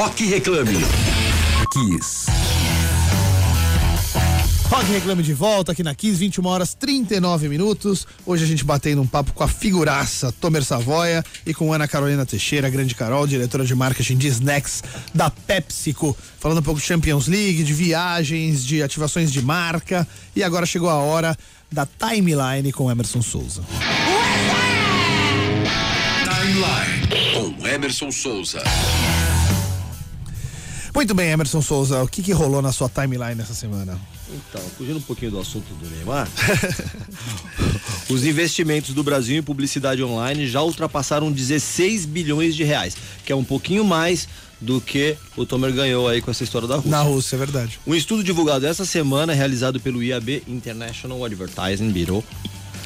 Rock Reclame. Kiss. Rock Reclame de volta aqui na 15, 21 horas 39 minutos. Hoje a gente batendo um papo com a figuraça Tomer Savoia e com Ana Carolina Teixeira, grande Carol, diretora de marketing de snacks da PepsiCo. Falando um pouco de Champions League, de viagens, de ativações de marca. E agora chegou a hora da timeline com Emerson Souza. Timeline com Emerson Souza. Muito bem, Emerson Souza, o que, que rolou na sua timeline essa semana? Então, fugindo um pouquinho do assunto do Neymar, os investimentos do Brasil em publicidade online já ultrapassaram 16 bilhões de reais, que é um pouquinho mais do que o Tomer ganhou aí com essa história da Rússia. Na Rússia, é verdade. Um estudo divulgado essa semana, realizado pelo IAB International Advertising Bureau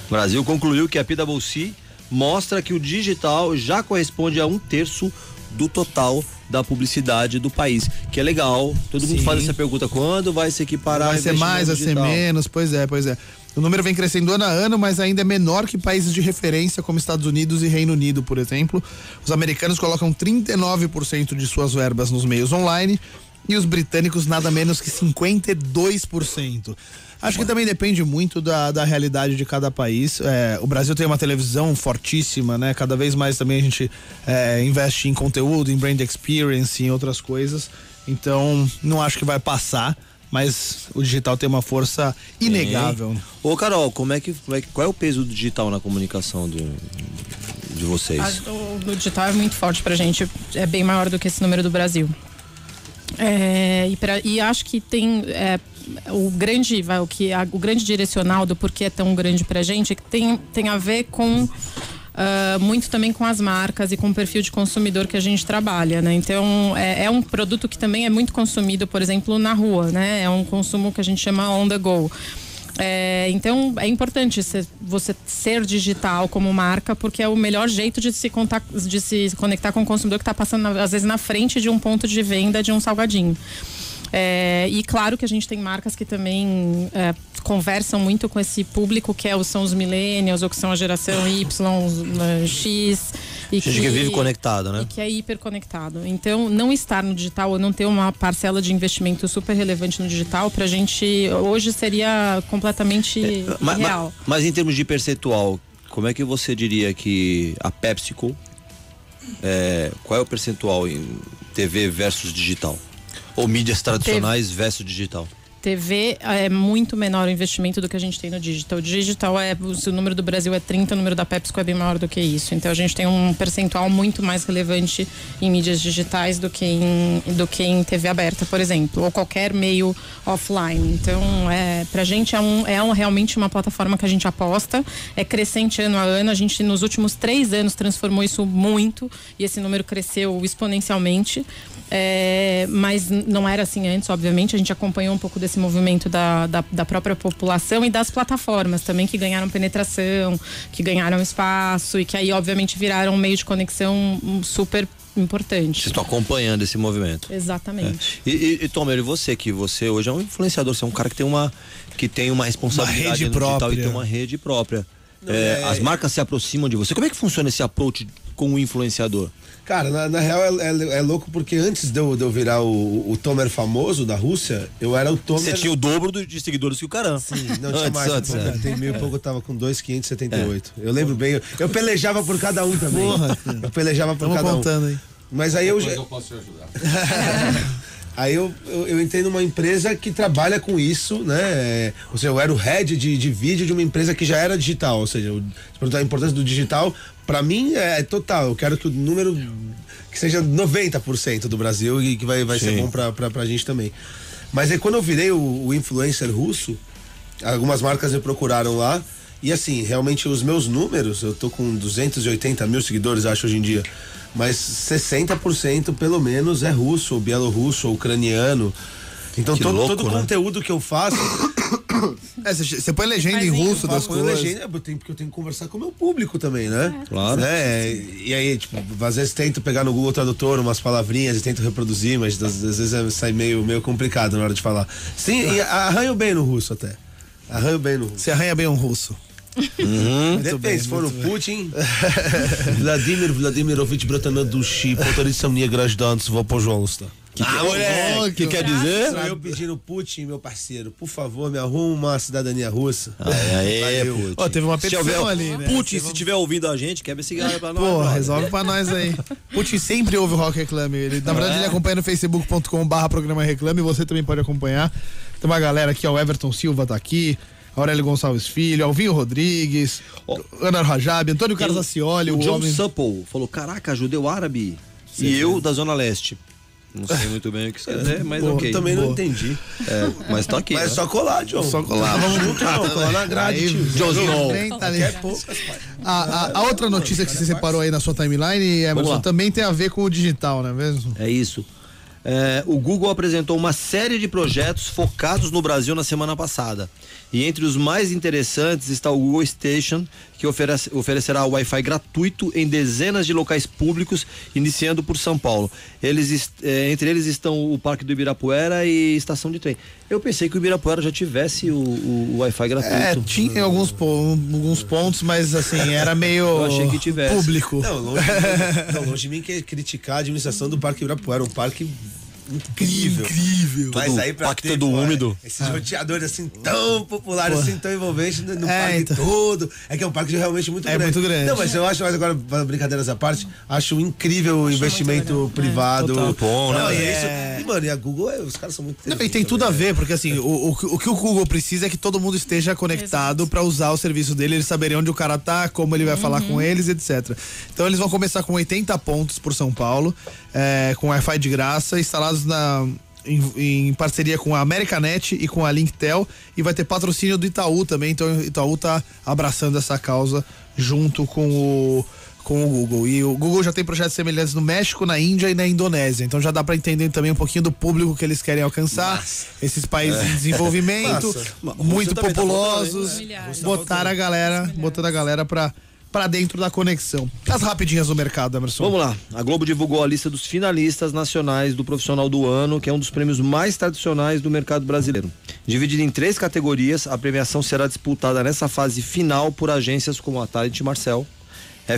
Brasil, concluiu que a PwC mostra que o digital já corresponde a um terço do total da publicidade do país, que é legal. Todo mundo Sim. faz essa pergunta: quando vai se equiparar? Vai ser mais, vai ser menos, pois é, pois é. O número vem crescendo ano a ano, mas ainda é menor que países de referência como Estados Unidos e Reino Unido, por exemplo. Os americanos colocam 39% de suas verbas nos meios online e os britânicos nada menos que 52%. Acho que também depende muito da, da realidade de cada país. É, o Brasil tem uma televisão fortíssima, né? Cada vez mais também a gente é, investe em conteúdo, em brand experience, em outras coisas. Então, não acho que vai passar, mas o digital tem uma força inegável. Ô, Carol, como é que, como é que- qual é o peso do digital na comunicação do, de vocês? A- o, o digital é muito forte pra gente, é bem maior do que esse número do Brasil. É, e, pra- e acho que tem é, o grande, vai, o que a- o grande direcional do porquê é tão grande pra gente é tem, tem a ver com ah, muito também com as marcas e com o perfil de consumidor que a gente trabalha, né? Então é, é um produto que também é muito consumido, por exemplo, na rua, né? É um consumo que a gente chama on the go. É, então é importante cê- você ser digital como marca, porque é o melhor jeito de se, contar, de se conectar com o consumidor que está passando, às vezes, na frente de um ponto de venda de um salgadinho. É, e claro que a gente tem marcas que também é, conversam muito com esse público, que é, são os millennials, ou que são a geração Y, os, eh, X. E Gente que vive conectada, né? e que é hiperconectado. Então, não estar no digital ou não ter uma parcela de investimento super relevante no digital, pra gente hoje seria completamente ma- real. Mas, em termos de percentual, como é que você diria que a PepsiCo, é, qual é o percentual em TV versus digital? Ou mídias tradicionais versus digital? TV é muito menor o investimento do que a gente tem no digital. O digital é, o número do Brasil é 30, o número da PepsiCo é bem maior do que isso. Então a gente tem um percentual muito mais relevante em mídias digitais do que em, do que em TV aberta, por exemplo, ou qualquer meio offline. Então, é, pra gente é, um, é um, realmente uma plataforma que a gente aposta, é crescente ano a ano. A gente, nos últimos três anos, transformou isso muito e esse número cresceu exponencialmente. É, mas não era assim antes, obviamente. A gente acompanhou um pouco desse movimento da, da, da própria população e das plataformas também que ganharam penetração, que ganharam espaço e que aí, obviamente, viraram um meio de conexão super importante. estão acompanhando esse movimento. Exatamente. E, e, e Tomer, você que você hoje é um influenciador, você é um cara que tem uma que tem uma responsabilidade rede no digital própria. e tem uma rede própria. É, As marcas se aproximam de você. Como é que funciona esse approach com o influenciador? Cara, na, na real é, é- é louco porque antes de eu, de eu virar o, o Tomer famoso da Rússia, eu era o Tomer. Você tinha o dobro do- de seguidores que o caramba. Sim, não tinha Antes, mais. antes, é. Tem mil e pouco, eu tava com 2,578. Eu lembro bem. Eu, eu pelejava por cada um também. Porra. eu pelejava por Estamos cada um. contando aí. Mas aí eu já. eu posso te ajudar. Aí eu, eu, eu entrei numa empresa que trabalha com isso, né? É, Ou seja, eu era o head de, de vídeo de uma empresa que já era digital. Ou seja, o- se perguntar a importância do digital, pra mim é total. Eu quero que o número que seja 90% do Brasil e que vai, vai ser bom pra, pra, pra gente também. Mas aí quando eu virei o, o influencer russo, algumas marcas me procuraram lá. E assim, realmente os meus números, eu tô com 280 mil seguidores, acho, hoje em dia. Mas 60% pelo menos é russo, ou bielorrusso, ou ucraniano. Então Que todo, louco, todo né? conteúdo que eu faço, você você põe legenda Mas em russo das coisas. legenda, eu tenho- porque eu tenho que conversar com o meu público também, né? Claro. Né? E aí, tipo, às vezes tento pegar no Google Tradutor umas palavrinhas e tento reproduzir, mas às, vezes é- sai meio, meio complicado na hora de falar. Sim, e arranho bem no russo até. Arranho bem no russo. Você arranha bem um russo. Depende, se for o Putin. Vladimir Vladimirovich Bratanovich, motorista minha grajdantes, vou Lusta. Ah, moleque, que quer dizer? Sou eu pedindo Putin, meu parceiro, por favor, me arruma uma cidadania russa. Aê, Valeu. Putin. Ó, teve uma petição ali, né? Putin, se estiver ouvindo a gente, quebra esse galho pra nós. Pô, resolve pra nós aí. Putin sempre ouve o Rock Reclame. Ele, na verdade, ele acompanha no facebook.com barra programa Reclame. Você também pode acompanhar. Tem uma galera aqui, ó, o Everton Silva tá aqui. Aurélio Gonçalves Filho, Alvinho Rodrigues, Ana Rajab, Antônio Carlos Acioli, o o, John homem... Supple falou: Caraca, judeu árabe. E eu da Zona Leste. Não sei muito bem o que isso quer dizer, mas Boa, ok. Eu também não boa. entendi. É, mas tô aqui. Mas é né? só colar, John. Só colar, vamos junto, irmão. Colar na grade, Aí, tio. John Snow. Tá. É. A, a- a outra notícia que você separou aí na sua timeline, Emerson, também tem a ver com o digital, não é mesmo? É isso. É, o Google apresentou uma série de projetos focados no Brasil na semana passada. E entre os mais interessantes está o Google Station, que oferece- oferecerá Wi-Fi gratuito em dezenas de locais públicos, iniciando por São Paulo. Eles, é, entre eles estão o Parque do Ibirapuera e estação de trem. Eu pensei que o Ibirapuera já tivesse o, o- o Wi-Fi gratuito. É, tinha alguns, alguns pontos, mas assim, era meio Eu achei que tivesse. público. Não, longe, de mim- não, longe de mim que é criticar a administração do Parque Ibirapuera, um parque incrível. Incrível. Mas Todo aí pra pacto ter, do pô, úmido. Esses roteadores assim tão populares, assim, tão envolventes no, no É, parque então. todo. É que é um parque realmente muito É grande. muito grande. Não, mas eu acho, mas agora, brincadeiras à parte, acho um incrível o investimento privado. Total. Bom, né? Não, e, É. isso, e, mano, e a Google, é- os caras são muito Não, e tem tudo a ver, porque assim, o, o, que- o que o Google precisa é que todo mundo esteja conectado para usar o serviço dele, eles saberem onde o cara tá, como ele vai falar com eles, etc. Então eles vão começar com 80 pontos por São Paulo, é, com Wi-Fi de graça, na. Em, em parceria com a Americanet e com a Linktel e vai ter patrocínio do Itaú também, então o Itaú tá abraçando essa causa junto com o com o Google. E o Google já tem projetos semelhantes no México, na Índia e na Indonésia. Então já dá para entender também um pouquinho do público que eles querem alcançar. Esses países em desenvolvimento, Massa. muito tá populosos, faltando, hein? botar a galera, botando a galera para para dentro da conexão. As rapidinhas do mercado, Emerson. Vamos lá. A Globo divulgou a lista dos finalistas nacionais do Profissional do Ano, que é um dos prêmios mais tradicionais do mercado brasileiro. Dividido em três categorias, a premiação será disputada nessa fase final por agências como a Talent Marcel,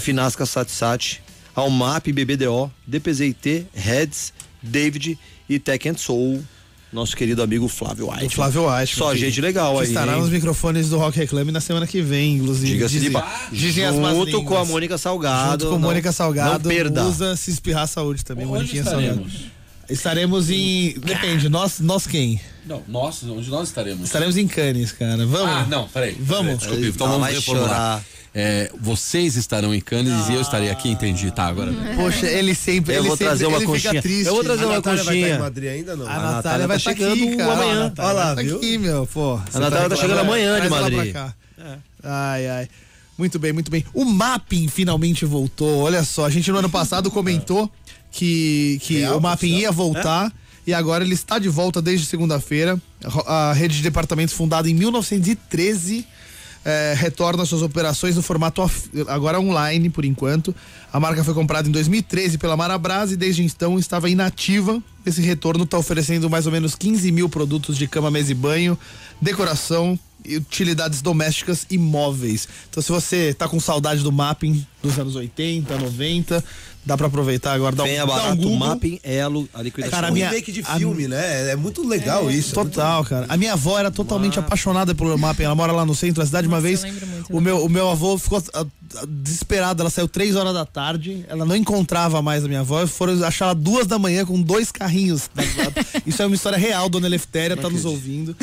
FNASCA Satsat, Almap BBDO, DPZIT, Reds, David e Tech Soul, nosso querido amigo Flávio White. O Flávio Acho. Só gente legal que aí. estará hein? nos microfones do Rock Reclame na semana que vem, inclusive. Diga-se de Dizem- ba- dizem as más Junto com a. Mônica Salgado. Junto com não- Mônica Salgado. Não perda. Usa se espirrar saúde também, Onde Moniquinha estaremos? Salgado. Estaremos em. Depende, nós, nós quem? Não, nós, onde nós estaremos? Estaremos em Cannes, cara. Vamos? Ah, não, peraí. Vamos. Desculpe, então Ah, vamos reformular. chorar. É, vocês estarão em Cannes e eu estarei aqui, entendi. Tá, agora. Poxa, ele sempre. Eu ele vou sempre, trazer uma conchinha. Fica triste. Eu vou trazer A uma Natália vai estar conchinha. em Madrid ainda não? A A Natália, Natália vai tá estar chegando aqui, cara. amanhã. A Olha lá, vai tá viu? aqui, meu. Pô, Você Natália tá chegando amanhã de Madrid. Ai, ai. Muito bem, muito bem. O Mapping finalmente voltou. Olha só, a gente no ano passado comentou que, que Real, o Mapping oficial? ia voltar. E agora ele está de volta desde segunda-feira. A rede de departamentos fundada em 1913 eh, retorna suas operações no formato off- agora online por enquanto. A marca foi comprada em 2013 pela Marabras e desde então estava inativa. Esse retorno está oferecendo mais ou menos 15 mil produtos de cama, mesa e banho, decoração utilidades domésticas e móveis. Então, se você tá com saudade do mapping dos anos 80, 90, dá para aproveitar agora. Dá um, Venha dá um barato, Google. mapping, elo, a liquidação. Cara, É a um minha- remake de a- filme, né? É muito legal isso. Total, cara. A minha avó era totalmente apaixonada pelo mapping. Ela mora lá no centro da cidade. Uma vez, muito o meu, o meu avô ficou ah, ah, desesperado. Ela saiu três horas da tarde. Ela não encontrava mais a minha avó. Foram achar ela duas da manhã com dois carrinhos. Isso é uma história real. Dona Eleftéria tá nos ouvindo.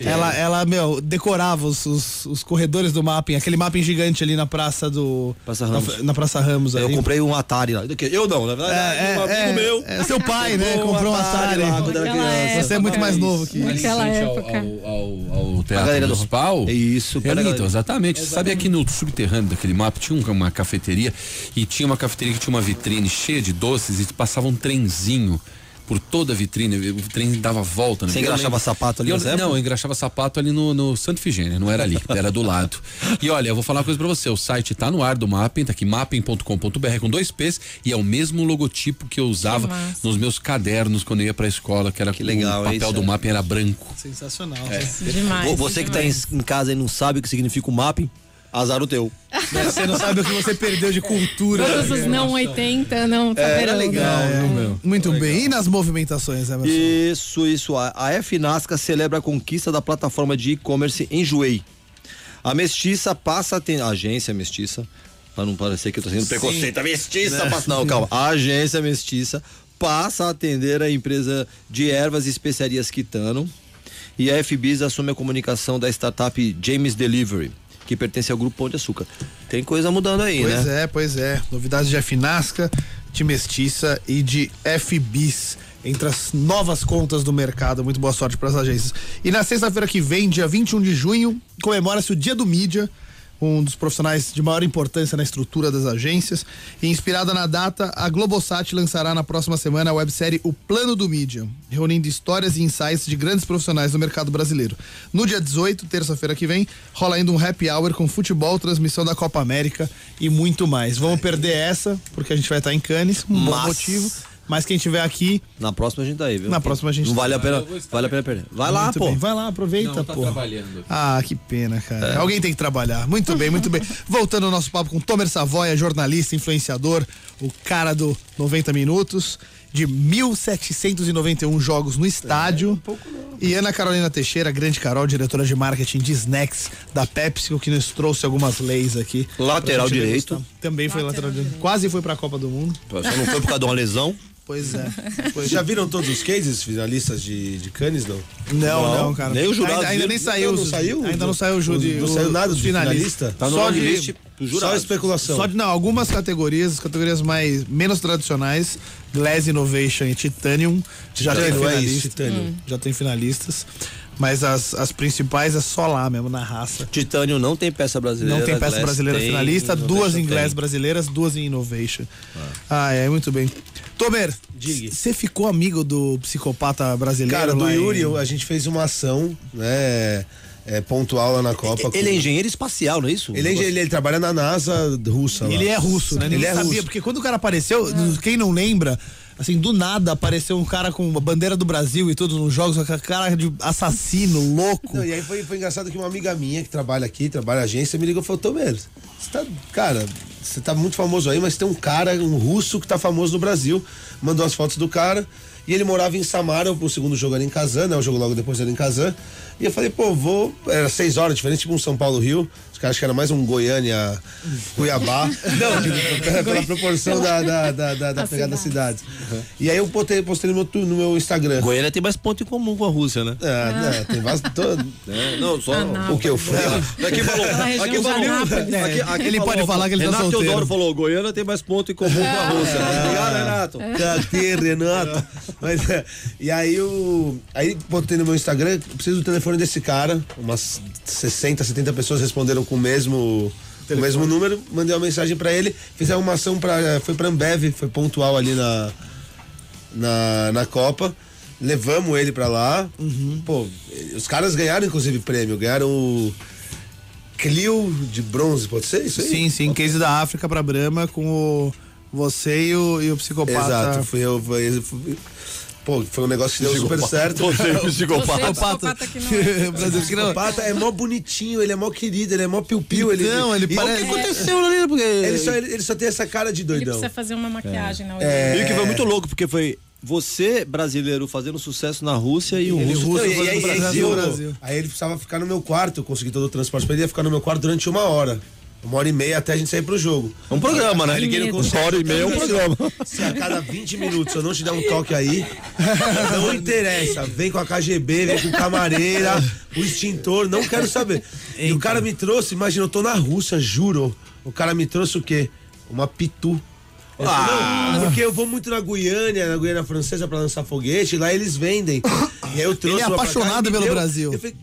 Ela, ela, meu, decorava os, os, os corredores do mapping. Aquele mapping gigante ali na praça do. Praça Ramos. Na, Praça Ramos. Eu ali. comprei um Atari lá. Eu não, na verdade, É, um amigo é, meu. é, seu pai, né? Comprou um Atari. lá quando era criança. Você é muito mais novo que em Naquela época. ao, ao, ao Teatro Municipal. Isso, é ali, galera. então, exatamente. Você sabe aqui no subterrâneo daquele mapa tinha um- uma cafeteria e tinha uma cafeteria que tinha uma vitrine cheia de doces e passava um trenzinho por toda a vitrine, o trem dava volta. né? Você engraxava sapato ali Eu-? Não, eu engraxava sapato ali no, no Santa Figênia, não era ali, era do lado. E olha, eu vou falar uma coisa pra você, o site tá no ar do Mapping, tá aqui mapping.com.br com dois P's e é o mesmo logotipo que eu usava Que nos meus cadernos quando eu ia pra escola, que era Que legal, o papel do? Mapping era branco. Sensacional. Demais. Vo- Você que tá em, demais. em casa e não sabe o que significa o mapping, Azar o teu. Né, Você não sabe o que você perdeu de cultura. Todos os não 80 não tá Era perando. legal, É, meu? Muito bem. E nas movimentações, Emerson? Isso, isso. A, a F Nasca celebra a conquista da plataforma de e-commerce Enjoei. A Mestiça passa a ter. A agência Mestiça, para não parecer que eu tô sendo preconceito, a Mestiça passa. Não, calma. A agência Mestiça passa a atender a empresa de ervas e especiarias Quitano. E a FBIS assume a comunicação da startup James Delivery, que pertence ao grupo Pão de Açúcar. Tem coisa mudando aí, Pois né? é, pois é. Novidades de Finasca, de Mestiça e de FBIS. Entre as novas contas do mercado. Muito boa sorte para as agências. E na sexta-feira que vem, dia 21 de junho, comemora-se o Dia do Mídia. Um dos profissionais de maior importância na estrutura das agências. E inspirada na data, a Globosat lançará na próxima semana a websérie O Plano do Mídia, reunindo histórias e insights de grandes profissionais do mercado brasileiro. No dia 18, terça-feira que vem, rola ainda um happy hour com futebol, transmissão da Copa América e muito mais. Vamos perder essa, porque a gente vai estar em Cannes, um bom Mas- motivo. Mas quem tiver aqui, Na próxima a gente tá aí, viu? Na próxima a gente Não tá. vale a pena, vale a pena perder. Vai lá, muito pô. bem. Vai lá, aproveita, Não, tá pô. trabalhando. Ah, que pena, cara. É. Alguém tem que trabalhar. Muito bem, muito bem. Voltando ao nosso papo com Tomer Savoia, jornalista, influenciador, o cara do 90 Minutos, de 1791 jogos no estádio. E Ana Carolina Teixeira, grande Carol, diretora de marketing de Snacks da PepsiCo, que nos trouxe algumas leis aqui. Lateral direito. degustar. Também foi lateral direito. Quase foi pra Copa do Mundo. Só não foi por causa de uma lesão. Pois é. Pois Já viram todos os cases finalistas de, de Cannes, não? Não, não, Não, cara. nem o jurado Ainda, ainda nem saiu. Não, os- saiu? Ainda não saiu o júri. Não saiu nada finalistas. finalista? Tá no Só de, longlist dos Só especulação. só de não, algumas categorias, as categorias mais menos tradicionais, Glass Innovation e Titanium, já tem Titânio, é finalistas. isso, Titânio. Já tem finalistas. Mas as, as principais é só lá mesmo, na raça. Titânio não tem peça brasileira. Não tem peça Glass brasileira tem, finalista, duas em Glass tem. brasileiras, duas em Innovation. Ah, é, muito bem. Tomer, Diga. você ficou amigo do psicopata brasileiro? Cara, do em- Yuri, eu- a gente fez uma ação, né? é, pontual lá na Copa. Ele é com- engenheiro espacial, não é isso? Ele, é engen- ele, ele trabalha na NASA russa. lá. Ele é russo, né? Ele Ninguém é sabia, russo. porque quando o cara apareceu, quem não lembra, assim, do nada apareceu um cara com a bandeira do Brasil e tudo nos jogos, com cara de assassino, louco. Não, e aí foi, foi engraçado que uma amiga minha que trabalha aqui, trabalha na agência, me ligou e falou, Tomer, você tá, cara, você tá muito famoso aí, mas tem um cara, um russo que tá famoso no Brasil, mandou as fotos do cara, e ele morava em Samara, o segundo jogo era em Kazan, né, o jogo logo depois era em Kazan, e eu falei, pô, vou, era seis horas, diferente, tipo um São Paulo-Rio, os caras acho que era mais um Goiânia, Cuiabá, não, pela, pela proporção da, da, da, da, da A pegada da cidade. cidade. E aí eu postei, postei no, meu, no meu Instagram. Goiânia tem mais ponto em comum com a Rússia, né? Ah, né, tem bastante. É, não, só. Ah, O que eu fui? Aqui falou. Aquela região Aqui falou. Anápolis. Aqui, aqui Ele falou, pode falar que ele tá Renato solteiro. Teodoro falou: Goiânia tem mais ponto em comum com a Rússia. Obrigado, Renato. Cadê, Renato? Mas, é, e aí eu. Aí botei no meu Instagram, preciso do telefone desse cara. Umas 60, 70 pessoas responderam com o mesmo. Com o mesmo número, mandei uma mensagem pra ele, fizemos uma ação pra. Foi pra Ambev, foi pontual ali na. Na, na Copa. Levamos ele pra lá. Pô, os caras ganharam, inclusive, prêmio. Ganharam o. Clio de bronze, pode ser isso aí? Sim, sim, case da África pra Brahma com o você e o, e o psicopata. Exato, fui eu. Pô, foi um negócio que deu super certo. Você é um psicopata. É psicopata que não é. O Brasil psicopata é mó bonitinho, ele é mó querido, ele é mó piu-piu. Ele, Não, ele e- parece- O que aconteceu? ali? Porque... Ele só, ele, ele só tem essa cara de Ele doidão. precisa fazer uma maquiagem na É. orelha. E o que foi muito louco, porque foi você, brasileiro, fazendo sucesso na Rússia e o Ele russo. russo e- fazendo Brasil, Brasil. Aí ele precisava ficar no meu quarto, eu consegui todo o transporte pra ele, ia ficar no meu quarto durante uma hora. Uma hora e meia até a gente sair pro jogo. É um programa, né? Liguei no conselho. Uma hora e meia é um programa. Se a cada 20 minutos eu não te der um toque aí, não interessa. Vem com a KGB, vem com camareira, o extintor, não quero saber. E o cara me trouxe, imagina, eu tô na Rússia, juro. O cara me trouxe o quê? Uma pitu. Eu falei, não, porque eu vou muito na Guiânia, na Guiana Francesa pra lançar foguete, lá eles vendem. E aí eu trouxe Ele é apaixonado pelo deu. Brasil. Eu falei,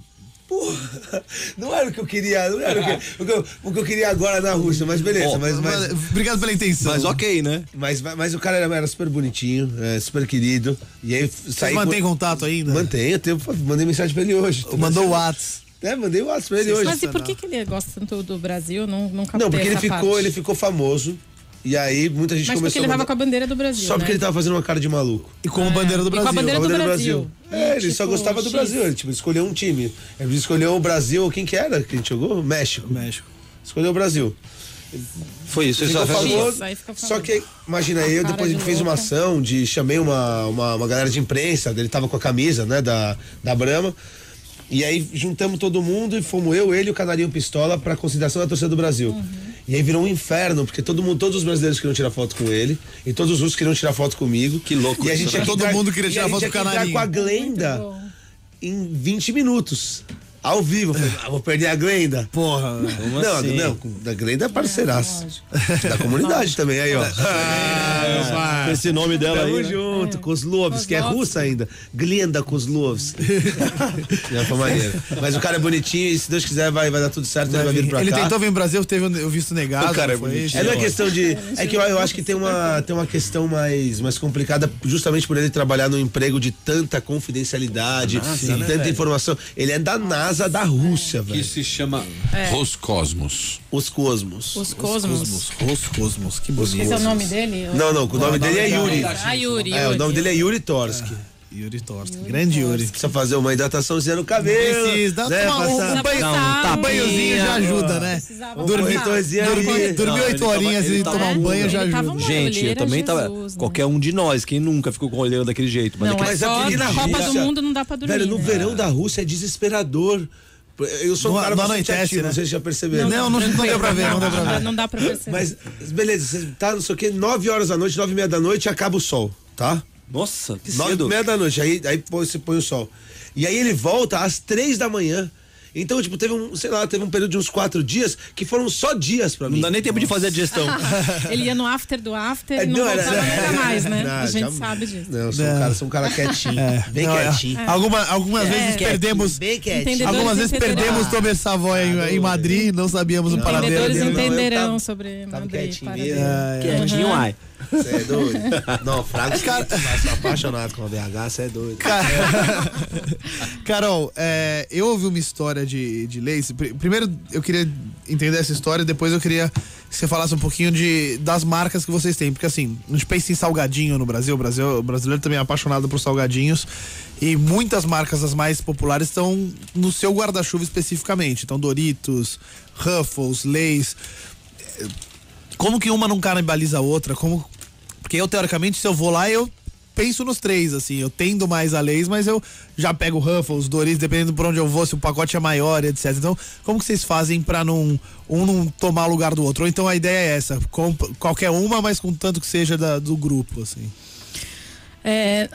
porra, não era o que eu queria, não era o que, o que, eu, o que eu queria agora na Rússia, mas beleza, mas, mas, Obrigado pela intenção. Mas ok, né? mas, mas o cara era, era super bonitinho, é, super querido. E aí saí. mantêm com... contato ainda? Mantém, eu tenho, mandei mensagem pra ele hoje. Mandou o Whats. É, mandei o WhatsApp pra ele hoje. Mas e por que, que ele gosta tanto do Brasil? Não, não captei Não, porque ele ficou, parte. ele ficou famoso. E aí muita gente Mas porque começou ele a tava mandar- com a bandeira do Brasil. Só porque né? ele tava fazendo uma cara de maluco. E com a bandeira do E com a Brasil. bandeira Com a do bandeira Brasil. É, ele só Tipo, gostava do. Brasil. Ele tipo, escolheu um time. Ele escolheu o Brasil, quem que era que a gente jogou? México. México. escolheu o Brasil. Foi isso, famoso. aí fica Só que, imagina, eu depois a de gente fez uma ação de. Chamei uma, uma, uma galera de imprensa, ele tava com a camisa, né, da, da Brahma. E aí juntamos todo mundo e fomos eu, ele e o Canarinho Pistola pra consideração da torcida do Brasil. Uhum. E aí virou um inferno, porque todo mundo, todos os brasileiros queriam tirar foto com ele, e todos os russos queriam tirar foto comigo. Que louco E a isso, gente né? Todo mundo queria e tirar a gente foto com o Canarinho. com a Glenda em 20 minutos. Ao vivo. Eu falei, ah, vou perder a Glenda. Porra, Como não, assim? não, da Glenda é parceiraço. da comunidade também, aí, ó. Com esse nome dela Tamo aí. né? junto, Kozlovski, é Kozlovski. russa ainda. Glenda Kozlovski. Já foi maneiro. Mas o cara é bonitinho e se Deus quiser vai, vai dar tudo certo, ele vai vir pra Ele cá. tentou vir no Brasil, teve o visto negado. O cara é bonitinho. isso? É, não é questão de. É que eu, eu acho que tem uma, tem uma questão mais, mais complicada, justamente por ele trabalhar num emprego de tanta confidencialidade, né, tanta informação. Ele é da NASA da Rússia, Que velho. se chama Roscosmos. Os Cosmos. Os Cosmos. Os Cosmos, que bonito. Esse é o nome dele? Não, não, o nome dele é Yuri. Ah, Yuri. É, o nome dele é Yuri Torski. Yuri Torski. Grande Yuri. Precisa fazer uma hidrataçãozinha no cabelo. Precisa, dá né, uma- um banho- Não, um um banhozinho já ajuda, né? Dormir Dormir, Não, oito horinhas e tomar um banho já ajuda. Gente, eu também tava. Né? Qualquer um de nós, quem nunca ficou com o olhão daquele jeito. Mas Não, é Mas só aqui na Copa do Rússia- Mundo não dá pra dormir. Velho, no verão da Rússia é desesperador. Eu sou um Não- cara não bastante anoitece, ativo, né? não sei se já perceberam. Não, não, não deu pra ver, não deu pra ver. Não dá pra perceber. Mas, beleza, você tá, não sei o quê, 9 horas da noite, 9 e meia da noite, acaba o sol, tá? Nossa, que 9 e cedo. meia da noite, aí, aí põe- você põe o sol. E aí ele volta às 3 da manhã. Então, tipo, teve um, sei lá, teve um período de uns quatro dias que foram só dias pra mim. Não dá nem tempo de fazer a digestão. Ele ia no after do after É, e não, era- voltava era- nunca mais, né? Não, a gente já- sabe disso. Não, eu sou um cara, sou um cara quietinho. bem Não, é. quietinho. Alguma- algumas vezes Quietinho, perdemos. Bem quietinho. Algumas vezes perdemos Tomé Savoy em, em Madrid, não sabíamos o paradeiro Entendedores dele. não, eu entenderão tava- sobre Madrid. quietinho para mesmo. Deus. Quietinho, ai. Você é doido? Não, Fraga, cara, sou apaixonado com a BH, você é doido. Carol, é, eu ouvi uma história de, de leis. Pr- Primeiro eu queria entender essa história, depois eu queria que você falasse um pouquinho de, das marcas que vocês têm. Porque assim, a gente pensa em salgadinho no Brasil, o, Brasil, o brasileiro também é apaixonado por salgadinhos. E muitas marcas, as mais populares, estão no seu guarda-chuva especificamente. Então, Doritos, Ruffles, Lays. Como que uma não canibaliza a outra? Como... Porque eu, teoricamente, se eu vou lá, eu penso nos três, assim. Eu tendo mais a Lays, mas eu já pego Ruffles, Doritos, dependendo por onde eu vou, se o pacote é maior, etc. Então, como que vocês fazem pra não, um não tomar o lugar do outro? Ou então a ideia é essa, qualquer uma, mas com tanto que seja da- do grupo, assim. É,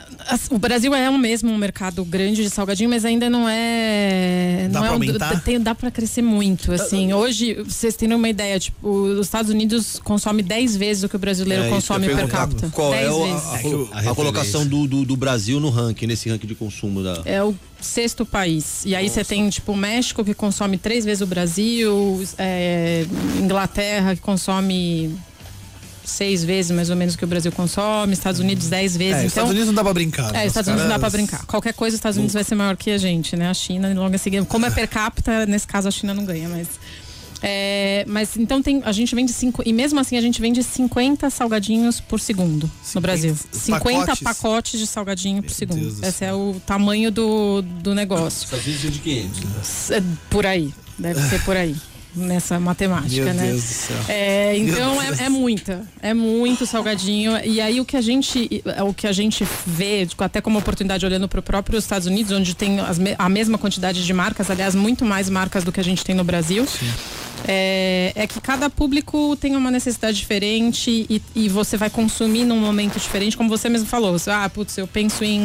o Brasil é um mesmo um mercado grande de salgadinho, mas ainda não é. Dá não pra é um- aumentar? tem- dá pra crescer muito. Assim, hoje, vocês terem uma ideia, tipo, os Estados Unidos consome 10 vezes o que o brasileiro É, consome per capita. Qual é 10 o- vezes. a, a a colocação do, do, do Brasil no ranking, nesse ranking de consumo da. É o sexto país. E aí você tem, tipo, o México que consome três vezes o Brasil, é, Inglaterra que consome seis vezes mais ou menos que o Brasil consome, Estados Unidos dez vezes. É, então, Estados Unidos não dá pra brincar. né? É, Os Estados Unidos não dá pra caras- brincar. Qualquer coisa, os Estados Unidos vai ser maior que a gente, né? A China, logo em seguida. Como é per capita, nesse caso a China não ganha, mas. é, mas então tem, a gente vende cinco, e mesmo assim a gente vende 50 salgadinhos por segundo 50 no Brasil. 50 pacotes? pacotes, de salgadinho por Deus segundo. do Esse céu. é o tamanho do, do negócio. Estados Unidos é de 500. É Por aí. Deve ser por aí. Nessa matemática, Meu né? Deus do céu. É, então é, é muita, é muito salgadinho. E aí o que a gente, o que a gente vê, tipo, até como oportunidade olhando para o próprio Estados Unidos, onde tem as a mesma quantidade de marcas, aliás, muito mais marcas do que a gente tem no Brasil. É, é que cada público tem uma necessidade diferente e, e você vai consumir num momento diferente, como você mesmo falou. Você, ah, putz, eu penso em.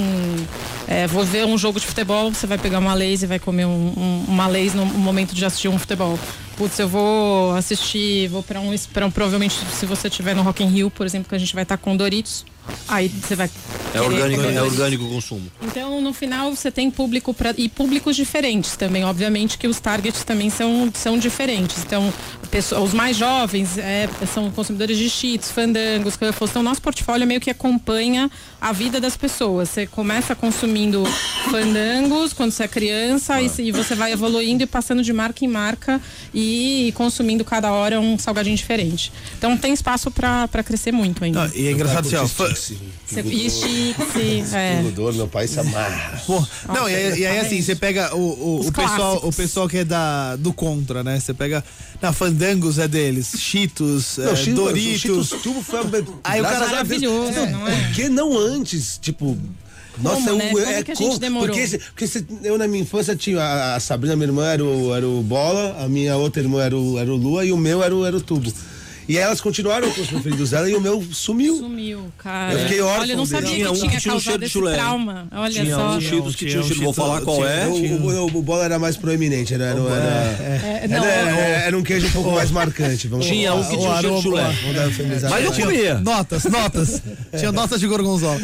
é, vou ver um jogo de futebol, você vai pegar uma lays e vai comer um, um- uma lays no momento de assistir um futebol. Putz, eu vou assistir, vou para um, pra um. Provavelmente, se você estiver no Rock in Rio, por exemplo, que a gente vai estar com Doritos, aí você vai. É orgânico, é orgânico o consumo. Então, no final, você tem público pra, e públicos diferentes também. Obviamente que os targets também são, são diferentes. Então, pessoa- os mais jovens é, são consumidores de cheats, fandangos, Ruffles. Então, nosso portfólio meio que acompanha a vida das pessoas. Você começa consumindo fandangos quando você é criança e, se- e você vai evoluindo e passando de marca em marca e consumindo cada hora um salgadinho diferente. Então, tem espaço para crescer muito ainda. Não, e é engraçado assim, ó, fã- Chique-se. Você- E chique, é. Pingodor, meu pai se amarra. Pô, não, e aí, e aí, assim, você pega o, o, o pessoal, o pessoal que é da, do contra, né? Você pega. Na Fandangos é deles, Cheetos, é, Não, Cheetos- Doritos. Cheetos Tubo foi uma... Aí o cara-. Maravilhoso, não é? Por que não antes? Tipo. Nossa, né? eu- Como é que a gente como? demorou? Porque, esse- porque esse- eu na minha infância tinha a, a Sabrina, minha irmã, era o, era o Bola, a minha outra irmã era o, era o Lua e o meu era o, era o Tubo. E elas continuaram com os preferidos dela e o meu sumiu. Sumiu, cara. Eu fiquei órfão Olha, eu não dele. sabia Tinha que um tinha que tinha um cheiro de chulé. trauma. Olha Tinha só. uns cheetos que tinham tinha um cheiro, vou falar qual tinha- é. O, o, o, o Bola era mais proeminente, era, era, era, É, não, era, um queijo um pouco mais marcante. Vamos Tinha um que tinha um cheiro de chulé. Mas eu Tinha comia. Notas, notas. Tinha notas de gorgonzola.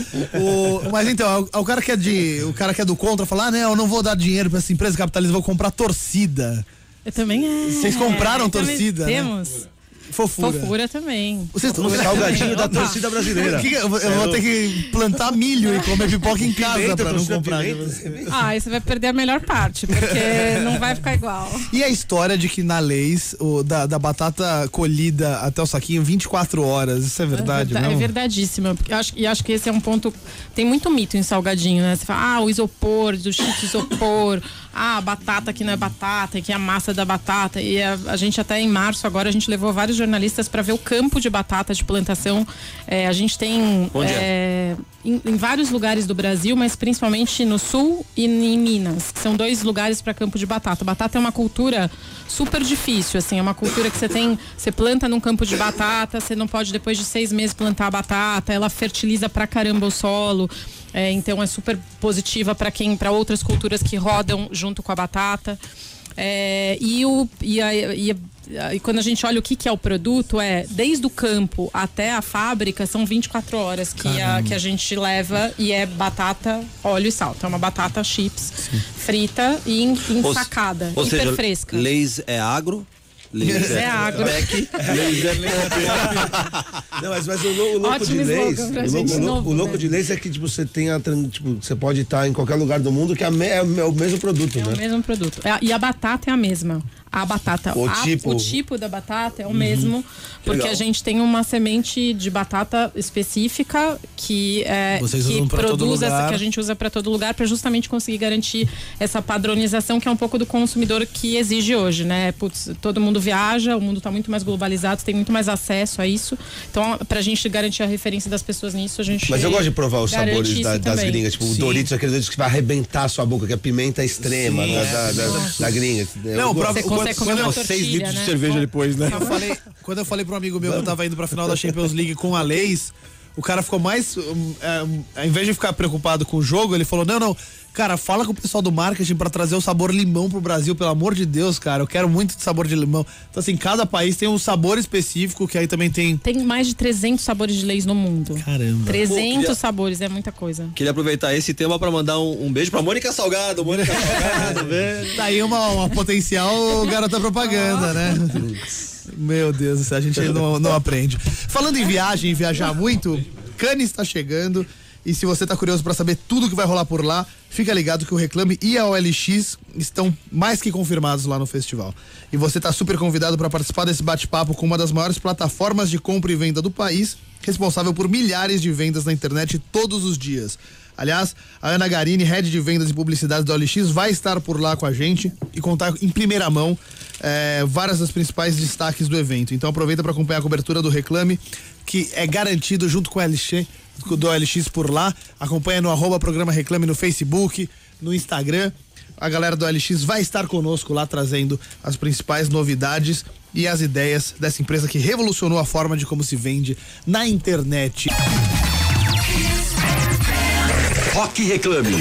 Mas então, é o, é cara que é de. O cara que é do contra fala, ah, não, eu não vou dar dinheiro pra essa empresa capitalista, vou comprar torcida. Eu também é. Vocês compraram torcida, né? Fofura. Fofura também. Vocês O salgadinho da torcida brasileira. Que que eu, vou- eu vou ter que plantar milho e comer pipoca em casa Pimenta, pra não comprar. pimenta. Ah, aí você vai perder a melhor parte, porque não vai ficar igual. E a história de que na Leis, o, da, da batata colhida até o saquinho, 24 horas. Isso é verdade, é, não? é verdadíssimo. porque acho, e acho que esse é um ponto. Tem muito mito em salgadinho, né? Você fala, ah, o isopor, do chip isopor, ah, a batata que não é batata, que é a massa da batata. E a, a gente até em março agora a gente levou vários jornalistas para ver o campo de batata de plantação. É, a gente tem é? em, em vários lugares do Brasil, mas principalmente no sul e em Minas, que são dois lugares para campo de batata. Batata é uma cultura super difícil, assim, é uma cultura que você tem, você planta num campo de batata, você não pode depois de seis meses plantar a batata, ela fertiliza pra caramba o solo. é, então é super positiva para quem, para outras culturas que rodam junto com a batata. É, e, o, e, a- e e quando a gente olha o que, que é o produto, é desde o campo até a fábrica, são 24 horas que, a, que a gente leva e é batata, óleo e sal. Então é uma batata chips frita e en- Ou- ensacada, Ou hiper seja, fresca. Leis é agro. Leis É agro. Beck, Leis é Não, mas, mas o, o louco Ótimo de leis. O, louco, novo, o louco né? de leis é que tipo, você tem a. Tipo, você pode estar em qualquer lugar do mundo que é, a me- é o mesmo produto, É né? o mesmo produto. É, e a batata é a mesma. A batata, O a- tipo. o tipo da batata é o mesmo, porque Legal. a gente tem uma semente de batata específica que é Vocês que usam pra todo produz essa que a gente usa para todo lugar para justamente conseguir garantir essa padronização que é um pouco do consumidor que exige hoje, né? Putz, todo mundo viaja, o mundo está muito mais globalizado, tem muito mais acesso a isso. Então, pra gente garantir a referência das pessoas nisso, a gente Mas eu gosto de provar os sabores da- das gringas. Tipo, o Doritos, aqueles Doritos que vai arrebentar a sua boca, que é pimenta extrema né, da, da, da gringa. Eu Não, pra- gosto. Você comer quando uma eu- tortilha, seis litros de né? cerveja depois, né? Eu falei, quando eu falei pro amigo meu que eu tava indo pra final da Champions League com a Leis, o cara ficou mais. um, é, um, ao invés de ficar preocupado com o jogo, ele falou: não, não. Cara, fala com o pessoal do marketing pra trazer o sabor limão pro Brasil, pelo amor de Deus, cara. Eu quero muito de sabor de limão. Então, assim, cada país tem um sabor específico, que aí também tem. Tem mais de 300 sabores de leis no mundo. Caramba. 300 Pô, queria- sabores, é muita coisa. Queria aproveitar esse tema pra mandar um, um beijo pra Mônica Salgado. Mônica Salgado, velho. Tá aí uma, uma potencial garota propaganda, né? Meu Deus, a gente não, não aprende. Falando em viagem, em viajar muito, Cannes está chegando. E se você tá curioso para saber tudo que vai rolar por lá, fica ligado que o Reclame e a OLX estão mais que confirmados lá no festival. E você tá super convidado para participar desse bate-papo com uma das maiores plataformas de compra e venda do país, responsável por milhares de vendas na internet todos os dias. Aliás, a Ana Garini, head de vendas e publicidade da OLX, vai estar por lá com a gente e contar em primeira mão eh, várias das principais destaques do evento. Então aproveita para acompanhar a cobertura do Reclame, que é garantido junto com a LX, do OLX por lá. Acompanha no arroba programa Reclame no Facebook, no Instagram. A galera do OLX vai estar conosco lá trazendo as principais novidades e as ideias dessa empresa que revolucionou a forma de como se vende na internet. Rock Reclame.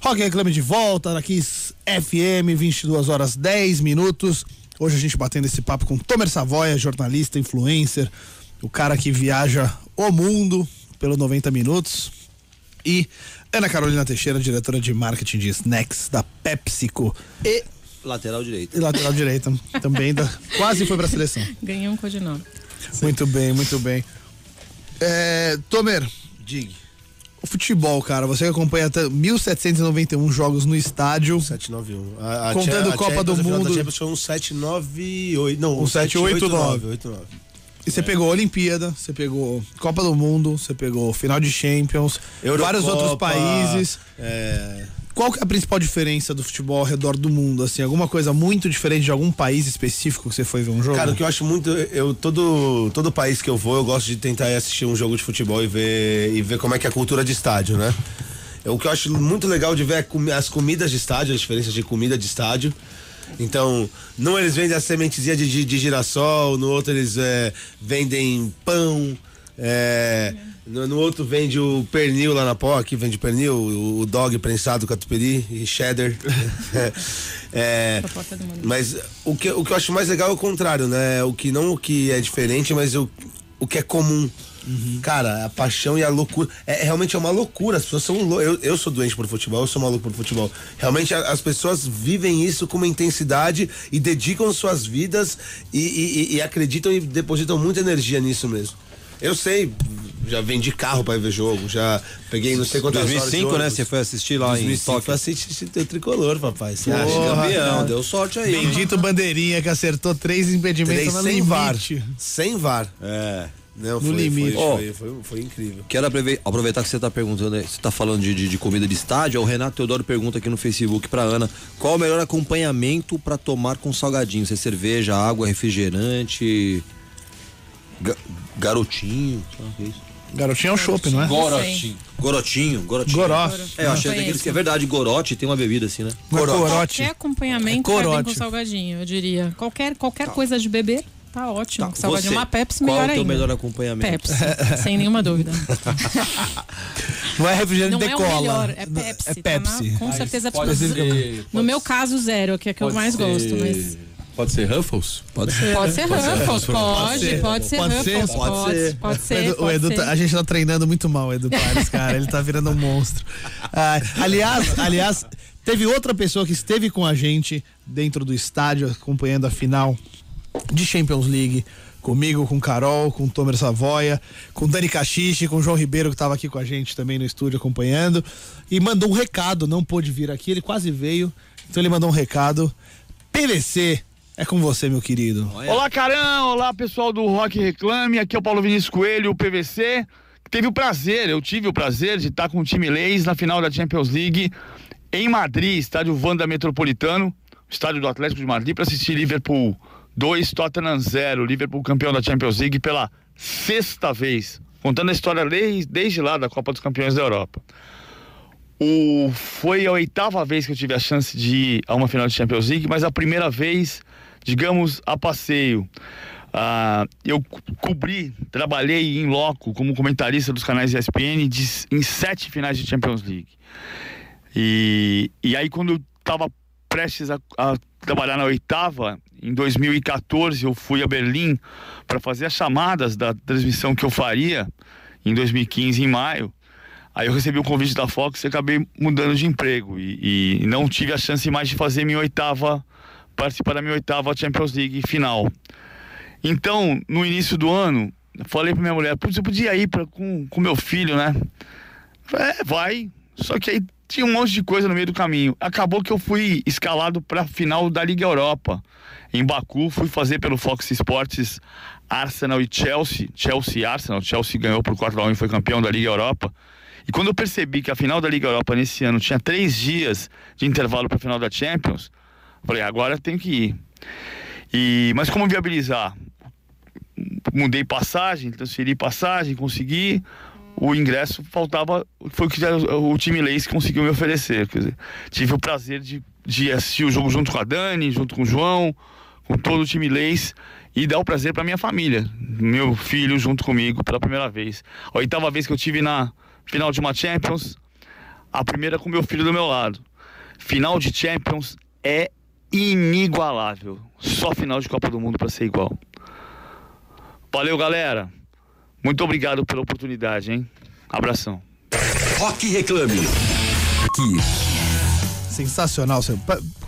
Rock Reclame de volta na Kiss FM, 22 horas 10 minutos. Hoje a gente batendo esse papo com Tomer Savoia, jornalista, influencer, o cara que viaja o mundo pelo 90 minutos. E Ana Carolina Teixeira, diretora de marketing de snacks da PepsiCo. E lateral direito. E lateral direita também, da, quase foi pra seleção. Ganhei um codinome. Muito bem, muito bem. É, Tomer, Dig. o futebol, cara, você que acompanha até 1.791 jogos no estádio. 791. A, a Contando Cha- a Copa do Champions, a Mundo. Champions foi um 798. Não, Um 789. 789. E você pegou Olimpíada, você pegou Copa do Mundo, você pegou final de Champions, vários Eurocopa, outros países. É, Qual que é a principal diferença do futebol ao redor do mundo? Assim, alguma coisa muito diferente de algum país específico que você foi ver um jogo? Cara, o que eu acho muito. Eu, todo, todo país que eu vou, eu gosto de tentar ir assistir um jogo de futebol e ver, e ver como é que é a cultura de estádio, né? O que eu acho muito legal de ver é as comidas de estádio, as diferenças de comida de estádio. Então, num eles vendem a sementezinha de, de, de girassol, no outro eles é, vendem pão, é, no, no outro vende o pernil lá na pó, aqui vende pernil, o, o dog prensado catupiry e cheddar. é, mas o que, o que eu acho mais legal é o contrário, né? O que não o que é diferente, mas o, o que é comum. Cara, a paixão e a loucura. É, realmente é uma loucura. As pessoas são lou- eu, eu sou doente por futebol, eu sou maluco por futebol. Realmente a- as pessoas vivem isso com uma intensidade e dedicam suas vidas e- e- e acreditam e depositam muita energia nisso mesmo. Eu sei, já vendi carro pra ir ver jogo, já peguei não sei quantas horas. de 2005, né? ônibus. Você foi assistir lá 2005 em Tóquio. assistir o tricolor, papai. Você acha? Campeão, cara. deu sorte aí. Bendito Bandeirinha que acertou três impedimentos Três sem VAR. Sem VAR. É. Não, No foi, limite. Foi, Ó. foi, foi, foi incrível. Quero aprove- aproveitar que você está perguntando, aí, você está falando de, de, de comida de estádio. O Renato Teodoro pergunta aqui no Facebook para Ana: qual o melhor acompanhamento para tomar com salgadinho? Você cerveja, água, refrigerante, ga- garotinho, sei é. Garotinho é o chopp, não é? Gorotinho. Gorotinho, gorotinho. Goró. É, eu achei daqueles que é verdade, gorote tem uma bebida assim, né? É corote. Qualquer acompanhamento É vai bem com salgadinho, eu diria. Qualquer, qualquer coisa de beber, tá ótimo. Tá, Com salgadinho, você, uma Pepsi, qual melhor é o teu ainda. melhor acompanhamento? Pepsi, sem nenhuma dúvida. Não é refrigerante Não de é o cola. melhor, é Pepsi. É tá Pepsi. na- com certeza Pode absoluta. ser, No meu caso, zero, que é que eu mais ser- gosto, mas. Pode ser Ruffles? Pode ser. Pode ser Ruffles, pode, ser. pode ser Pode ser, Ruffles, pode pode, ser. pode O ser, Edu, o pode Edu ser. tá- a gente tá treinando muito mal o Edu Pares, cara. Ele tá virando um monstro. Ah, aliás, aliás, teve outra pessoa que esteve com a gente dentro do estádio acompanhando a final de Champions League. Comigo, com Carol, com Tomer Savoia, com Dani Cachiche, com João Ribeiro, que tava aqui com a gente também no estúdio acompanhando. E mandou um recado, não pôde vir aqui, ele quase veio. Então ele mandou um recado. PVC, é com você, meu querido. Olá, Carão! Olá, pessoal do Rock Reclame. Aqui é o Paulo Vinícius Coelho, o PVC. Teve o prazer, eu tive o prazer de estar com o time Leis na final da Champions League em Madrid, estádio Wanda Metropolitano, estádio do Atlético de Madrid, para assistir Liverpool 2, Tottenham 0. Liverpool campeão da Champions League pela sexta vez, contando a história desde, lá da Copa dos Campeões da Europa. O, foi a oitava vez que eu tive a chance de ir a uma final de Champions League, mas a primeira vez, digamos, a passeio. Ah, eu co- cobri, trabalhei em loco como comentarista dos canais ESPN de, em sete finais de Champions League. E, e aí, quando eu estava prestes a, a trabalhar na oitava, em 2014, eu fui a Berlim para fazer as chamadas da transmissão que eu faria em 2015, em maio. Aí eu recebi o convite da Fox e acabei mudando de emprego. E, e não tive a chance mais de fazer minha oitava, participar da minha oitava Champions League final. Então, no início do ano, falei pra minha mulher, putz, eu podia ir pra, com, com meu filho, né? É, vai. Só que aí tinha um monte de coisa no meio do caminho. Acabou que eu fui escalado pra final da Liga Europa. Em Baku, fui fazer pelo Fox Sports Arsenal e Chelsea. Chelsea e Arsenal. Chelsea ganhou por 4 a 1 e foi campeão da Liga Europa. E quando eu percebi que a final da Liga Europa nesse ano tinha três dias de intervalo para a final da Champions, falei, agora tenho que ir. E, mas como viabilizar? Mudei passagem, transferi passagem, consegui. O ingresso faltava, foi o que o time Leis conseguiu me oferecer. Quer dizer, tive o prazer de, de assistir o jogo junto com a Dani, junto com o João, com todo o time Leis e dar o prazer para minha família, meu filho junto comigo pela primeira vez. A oitava vez que eu tive na final de uma Champions, a primeira com meu filho do meu lado. Final de Champions é inigualável. Só final de Copa do Mundo para ser igual. Valeu, galera. Muito obrigado pela oportunidade, hein? Abração. Rock Reclame. Aqui. Sensacional.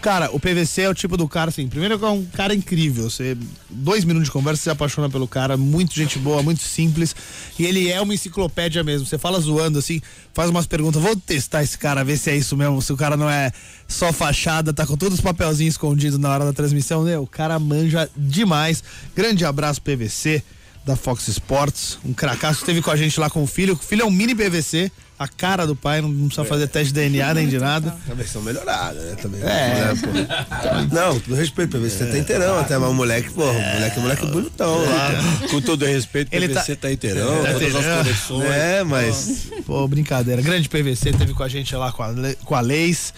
Cara, o PVC é o tipo do cara, assim, primeiro que é um cara incrível. Você, dois minutos de conversa, você se apaixona pelo cara, muito gente boa, muito simples. E ele é uma enciclopédia mesmo. Você fala zoando, assim, faz umas perguntas. Vou testar esse cara, ver se é isso mesmo. Se o cara não é só fachada, tá com todos os papelzinhos escondidos na hora da transmissão, né? O cara manja demais. Grande abraço, PVC. da Fox Sports, um cracaço, esteve com a gente lá com o filho. O filho é um mini PVC, a cara do pai, não precisa fazer teste de DNA nem de nada. A versão melhorada, né? Também. É. Né, pô? Não, com respeito, PVC, você tá inteirão até, mas o moleque, pô, o moleque, o moleque bonitão lá. Com todo respeito, Ele PVC tá, inteirão, Tá todas as conexões. É, mas. Pô, brincadeira. Grande PVC, teve com a gente lá com a, com a Leis.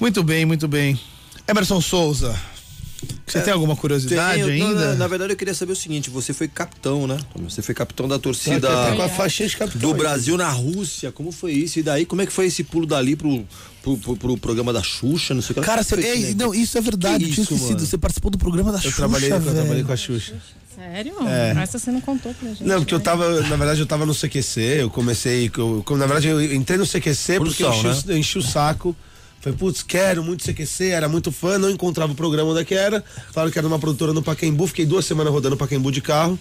Muito bem, muito bem. Emerson Souza, você tem alguma curiosidade Tem, eu- ainda? Na, na verdade, eu queria saber o seguinte: você foi capitão, né? Você foi capitão da torcida Tá com a faixinha de capitão. do aí. Brasil na Rússia. Como foi isso? E daí, como é que foi esse pulo dali pro, pro, pro- pro programa da Xuxa? Não sei o que. Cara, Como você, ei, negócio? não, isso é verdade, Que eu tinha isso, esquecido. mano? Você participou do programa da Eu Xuxa, trabalhei, eu trabalhei velho. com a Xuxa. Sério? É. Essa você não contou pra gente. Não, porque eu né? tava, na verdade, eu tava no CQC, eu comecei, eu, na verdade, eu entrei no CQC porque eu enchi, o- eu enchi o saco. Falei, putz, quero muito CQC, era muito fã, não encontrava o programa onde que era. Falaram que era uma produtora no Pacaembu, fiquei duas semanas rodando Pacaembu de carro,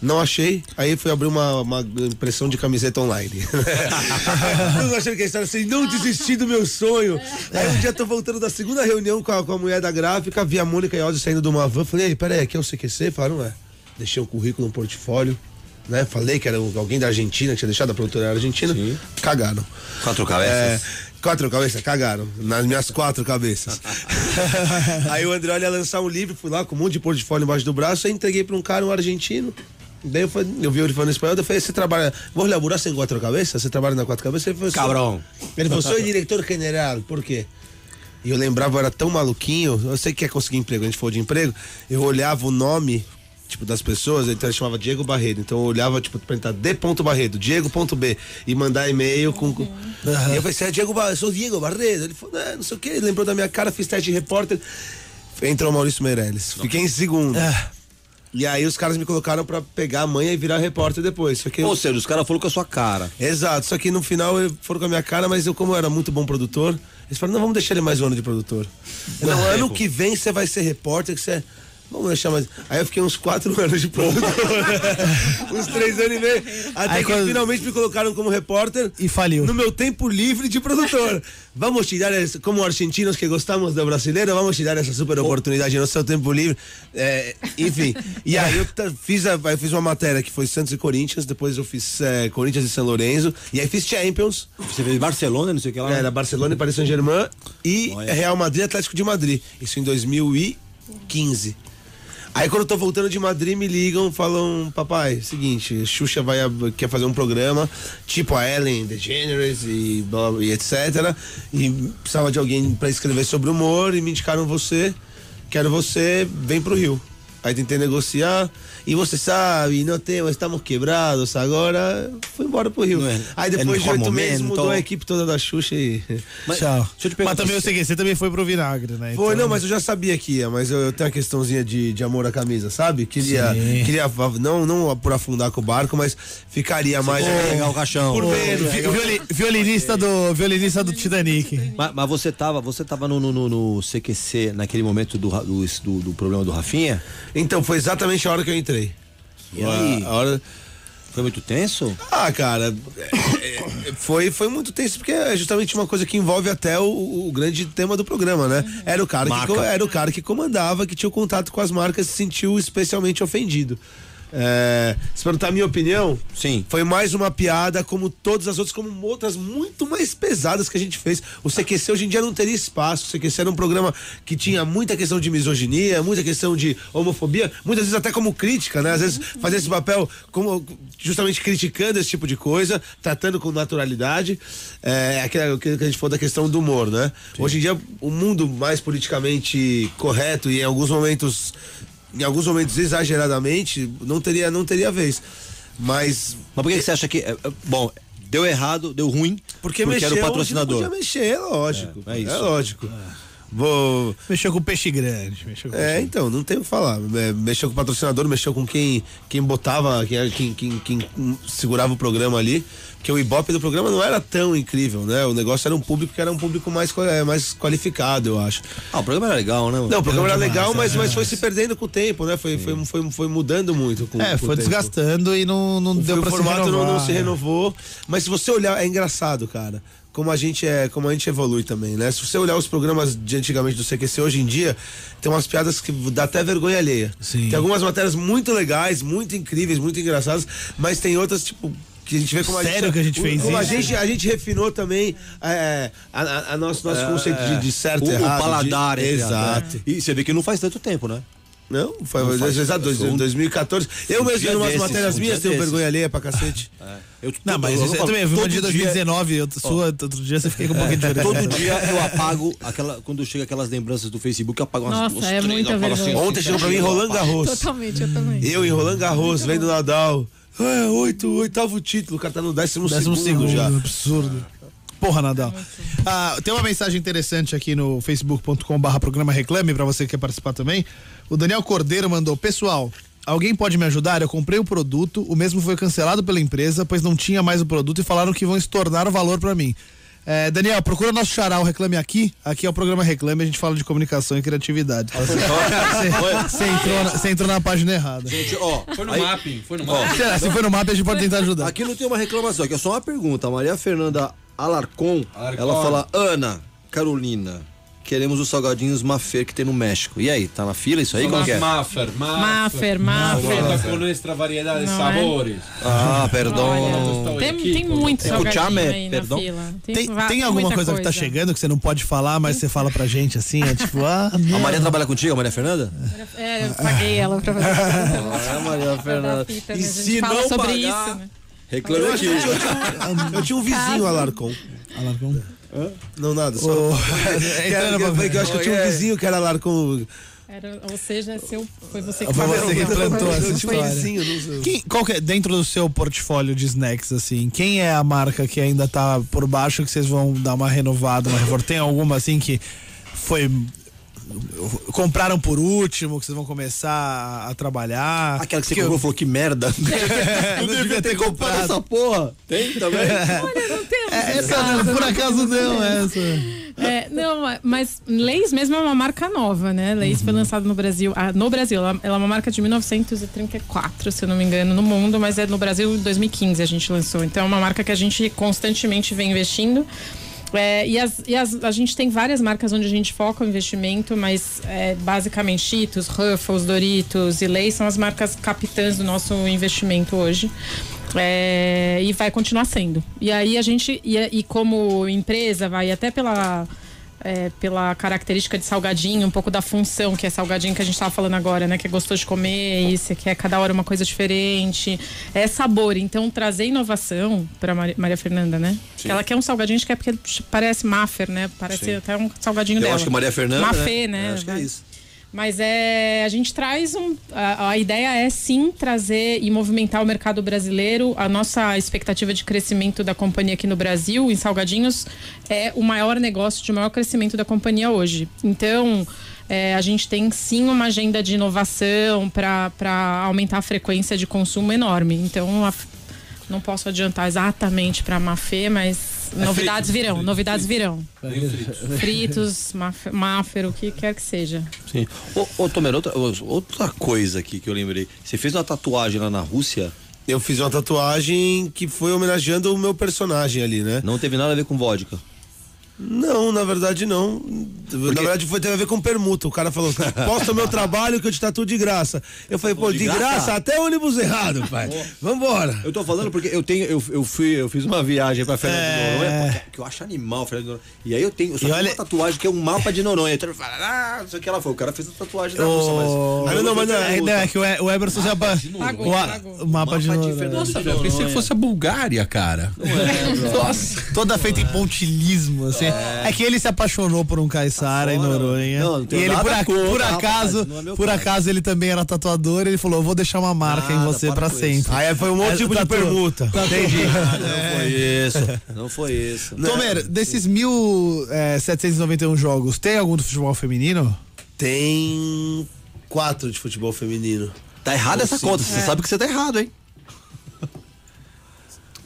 não achei. Aí fui abrir uma, uma impressão de camiseta online. não achei que a história assim, não desisti do meu sonho. Aí um dia tô voltando da segunda reunião com a, com a mulher da gráfica, vi a Mônica e Ozzy saindo de uma van, falei, ei, peraí, aqui é o CQC? Falaram, é. Deixei o currículo no portfólio. Né? Falei que era alguém da Argentina, que tinha deixado a produtora argentina. Cagaram. Quatro cabeças. É, quatro cabeças, cagaram. Nas minhas quatro cabeças. aí o André ia lançar um livro, fui lá com um monte de portfólio embaixo do braço, aí entreguei pra um cara, um argentino. Daí eu, falei, eu vi ele falando espanhol, eu falei, você trabalha. Vos laburar sem quatro cabeças? Você trabalha na quatro cabeças? Ele falou. Cabrão. Ele falou, sou diretor general, por quê? E eu lembrava, eu era tão maluquinho, eu sei que quer conseguir emprego, a gente falou de emprego, eu olhava o nome, tipo, das pessoas, então ele chamava Diego Barredo, então eu olhava, tipo, perguntar D. Barredo, Diego.b, e mandar e-mail com... com- E eu falei, você é Diego Barredo, eu sou Diego Barredo. Ele falou, não, não sei o que, ele lembrou da minha cara, fiz teste de repórter, entrou o Maurício Meirelles, fiquei em segundo. E aí os caras me colocaram pra pegar a manha e virar repórter depois, só que eu- Ou seja, os caras falaram com a sua cara. Exato, só que no final eu- foram com a minha cara, mas eu, como eu era muito bom produtor, eles falaram, não, vamos deixar ele mais um ano de produtor. Eu, Não, ano que vem você vai ser repórter, que você. Vamos deixar mais. Aí eu fiquei uns quatro anos de produtor. uns três anos e meio. Até Aí que quando- finalmente me colocaram como repórter. E faliu. No meu tempo livre de produtor. Vamos tirar, esse- como argentinos que gostamos do brasileiro, vamos tirar essa super oportunidade no seu tempo livre. É, enfim. E aí eu fiz, a- eu fiz uma matéria que foi Santos e Corinthians, depois eu fiz é, Corinthians e São Lourenço, e aí fiz Champions. Você fez Barcelona, não sei o que lá. Era Barcelona e Paris Saint-Germain e Real Madrid e Atlético de Madrid. Isso em 2015. Aí quando eu tô voltando de Madrid, me ligam, falam, papai, seguinte, Xuxa vai quer fazer um programa, tipo a Ellen DeGeneres e, e etc. E precisava de alguém pra escrever sobre humor e me indicaram você, quero você, vem pro Rio. Aí tentei negociar, e você sabe, não temos, estamos quebrados agora, fui embora pro Rio. É- Aí é depois de no oito meses mudou a equipe toda da Xuxa e. Mas, Tchau. Deixa eu te perguntar. Mas também eu sei que você também foi pro vinagre, né? Foi, Então- não, mas eu já sabia que ia, mas eu, eu tenho uma questãozinha de, de amor à camisa, sabe? Queria, Sim. queria não, não por afundar com o barco, mas ficaria mais. pegar o caixão. Por menos. Vi- violi- violinista do violinista do Titanic. Mas, mas você tava, você tava no, no, no- CQC naquele momento do, do, do, do problema do Rafinha? Então, foi exatamente a hora que eu entrei. E aí? A, a hora. Foi muito tenso? Ah, cara, é, é, foi, foi muito tenso porque é justamente uma coisa que envolve até o, o grande tema do programa, né? Era o, cara que, Marca. era o cara que comandava, que tinha o contato com as marcas e se sentiu especialmente ofendido. É, se perguntar a minha opinião, Sim. foi mais uma piada, como todas as outras, como outras muito mais pesadas que a gente fez. O CQC hoje em dia não teria espaço. O CQC era um programa que tinha muita questão de misoginia, muita questão de homofobia, muitas vezes até como crítica, né? Às vezes fazer esse papel como justamente criticando esse tipo de coisa, tratando com naturalidade. É aquilo que a gente falou da questão do humor, né? Hoje em dia, o mundo mais politicamente correto e em alguns momentos em alguns momentos exageradamente, não teria, não teria vez. Mas. Mas por que, que você acha que. é, é, Bom, deu errado, deu ruim, Porque, porque mexeu era o patrocinador. podia mexer, é lógico. É, é isso. lógico. Vou. Mexeu com peixe grande. Mexeu com É, peixe então, não tem o que falar. É, mexeu com o patrocinador, mexeu com quem, quem botava, quem, quem, quem, quem, segurava o programa ali. Porque o ibope do programa não era tão incrível, né? O negócio era um público que era um público mais, é, mais qualificado, eu acho. Ah, o programa era legal, né? Não, o programa era demais, legal, mas, é. mas foi se perdendo com o tempo, né? Foi, foi, foi, foi mudando muito com, É, com foi o tempo. desgastando e não, não O, deu o pra formato se não, renovar. não se renovou. Mas se você olhar, é engraçado, cara. Como a gente é, como a gente evolui também, né? Se você olhar os programas de antigamente do CQC hoje em dia, tem umas piadas que dá até vergonha alheia. Sim. Tem algumas matérias muito legais, muito incríveis, muito engraçadas, mas tem outras tipo que a gente vê como a Sério gente, que a gente fez como a isso? gente a gente refinou também é, a, a- a nosso nosso conceito de, de certo o, e o errado. paladar, de, aspas, exato. né? E você vê que não faz tanto tempo, né? Não, foi Não faz- exato, dois- foi um- 2014. Eu mesmo dia em umas desses, matérias um minhas dia tenho desses. vergonha alheia pra cacete. Eu, Não, mas eu, eu, falo, também, eu vi uma todo de dia- 2019, eu, sua, outro dia você fiquei com um pouquinho de vergonha. Todo dia eu apago aquela. Quando chega aquelas lembranças do Facebook, eu apago umas Nossa, é três, muita eu assim, vergonha. Ontem chegou pra mim Roland Garros. Totalmente, eu também. Eu em Roland Garros, vendo o Nadal. É, oito, oitavo título, o cara tá no décimo, Décimo segundo, segundo, já. absurdo. Porra, Nadal. Ah, tem uma mensagem interessante aqui no facebook.com barra programa Reclame pra você que quer participar também. O Daniel Cordeiro mandou, pessoal, alguém pode me ajudar? Eu comprei o produto, o mesmo foi cancelado pela empresa, pois não tinha mais o produto e falaram que vão estornar o valor pra mim. É, Daniel, procura nosso xará, o Reclame Aqui. Aqui é o programa Reclame, a gente fala de comunicação e criatividade. Você, você entrou, na, você entrou na página errada. Gente, ó, Foi no aí- mapping, foi no mapping. Será? Se for no mapa, a gente pode tentar ajudar. Aqui não tem uma reclamação, aqui é só uma pergunta. A Maria Fernanda Alarcon, Alarcon. ela fala: Ana, Carolina, queremos os salgadinhos Mafer que tem no México. E aí, tá na fila isso aí? São Como que é? Maffer, Maffer, Maffer. Volta com extra variedade de Não é? sabores. Ah, perdão. Olha, tem, tem muito Escuchame, salgadinho aí na perdão. fila. Tem, va- tem alguma muita coisa, que tá chegando que você não pode falar, mas você fala pra gente assim? É tipo, ah, A. Maria trabalha contigo, a Maria Fernanda? É, eu paguei ela pra fazer Ah, Maria Pra dar fita, né? E se fala não sobre pagar, isso, né? aqui. eu, tinha, um vizinho, Alarcon. Alarcon. Não, nada, só. Que era- pra- que- eu acho que eu tinha um vizinho que era Alarcon. Era, ou seja, seu, foi você que Foi você que plantou essa Eu história. Quem, qual que é, dentro do seu portfólio de snacks, assim, quem é a marca que ainda tá por baixo que vocês vão dar uma renovada, uma reforma? Tem alguma, assim, que foi... Compraram por último, que vocês vão começar a trabalhar? Aquela que você comprou falou que merda. eu não devia ter comprado. essa porra. Tem também? Olha, não É, esse essa, caso, por acaso não, essa. essa. É, não, mas Leis mesmo é uma marca nova, né? Leis foi lançada no Brasil. ah, no Brasil, ela, ela é uma marca de 1934, se eu não me engano, no mundo, mas é no Brasil em 2015 a gente lançou. Então é uma marca que a gente constantemente vem investindo. É, e as, e as- a gente tem várias marcas onde a gente foca o investimento, mas é, basicamente Cheetos, Ruffles, Doritos e Leis são as marcas capitãs do nosso investimento hoje. É, e vai continuar sendo. E aí a gente, e, e como empresa, vai até pela, é, pela característica de salgadinho, um pouco da função que é salgadinho que a gente estava falando agora, né? Que é gostoso de comer, e você quer cada hora uma coisa diferente. É sabor. Então, trazer inovação para Maria Fernanda, né? Ela quer um salgadinho, que é porque parece Maffer, né? Parece Sim. até um salgadinho Eu dela. acho que Maria Fernanda. Mafê, né? Eu acho que é isso. Mas é, a gente traz um. A, a ideia é sim trazer e movimentar o mercado brasileiro. A nossa expectativa de crescimento da companhia aqui no Brasil, em Salgadinhos, é o maior negócio de maior crescimento da companhia hoje. Então. é, a gente tem sim uma agenda de inovação para aumentar a frequência de consumo enorme. Então, a- não posso adiantar exatamente para a Mafê, mas novidades fritos, virão, fritos, novidades virão. Bem frito. Fritos, maf- máfer, o que quer que seja. Sim. Ô, ô Tomer, outra, outra coisa aqui que eu lembrei. Você fez uma tatuagem lá na Rússia, Eu fiz uma tatuagem que foi homenageando o meu personagem ali, né? não teve nada a ver com vodka. Não, na verdade não. Na verdade foi ter a ver com permuta. O cara falou: posta meu trabalho que eu te tatuo de graça. Eu falei, pô, de de, graça? graça? até ônibus errado, pai. Vambora. Eu tô falando porque eu tenho, eu, eu fui, eu fiz uma viagem pra Fernando É. de Noronha, porque, que eu acho animal Fernando de Noronha. E aí eu tenho, eu só E tenho olha- uma tatuagem que é um mapa de Noronha. Então ele fala, ah, não sei o que ela foi. O cara fez a tatuagem da Rússia, mas. Ah, não, mas não, é, não, é que o Eberson já. pa- Pagou, o, mapa de Mapa de Noronha. Fernando Nossa, de eu pensei que fosse a Bulgária, cara. Nossa. Toda feita em pontilismo, assim. É. que ele se apaixonou por um caiçara em fora, Noronha. não, não e ele, por, a- contra, por rapaz, acaso, não é por caso. acaso, ele também era tatuador. Ele falou: vou deixar uma marca em Nada, você para sempre. Aí foi um outro É, tipo de tatu- permuta. Entendi. Não foi isso. Não foi isso. Tomer, desses 1.791 jogos, tem algum do futebol feminino? Tem quatro de futebol feminino. Tá errada essa conta. Você sabe que você tá errado, hein?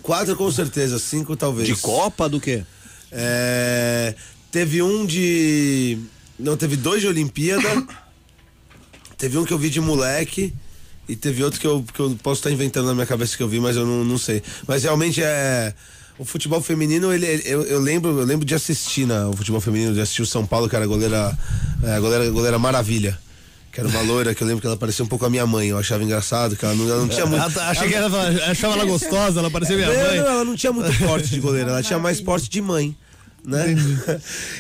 Quatro com certeza, cinco talvez. De Copa do quê? É, teve um de. Não, teve dois de Olimpíada. teve um que eu vi de moleque. E teve outro que eu, que eu posso estar inventando na minha cabeça que eu vi, mas eu não, não sei. Mas realmente é. o futebol feminino, ele, eu, eu lembro, eu lembro de assistir na, o futebol feminino, de assistir o São Paulo, que era goleira, é, goleira, goleira Maravilha. Que era uma loira que eu lembro que ela parecia um pouco a minha mãe. Eu achava engraçado, que ela não, ela não tinha muito. Ah, tá, achei que ela achava ela gostosa, ela parecia minha não, mãe. não, ela não tinha muito porte de goleira, ela tinha mais porte de mãe. Né?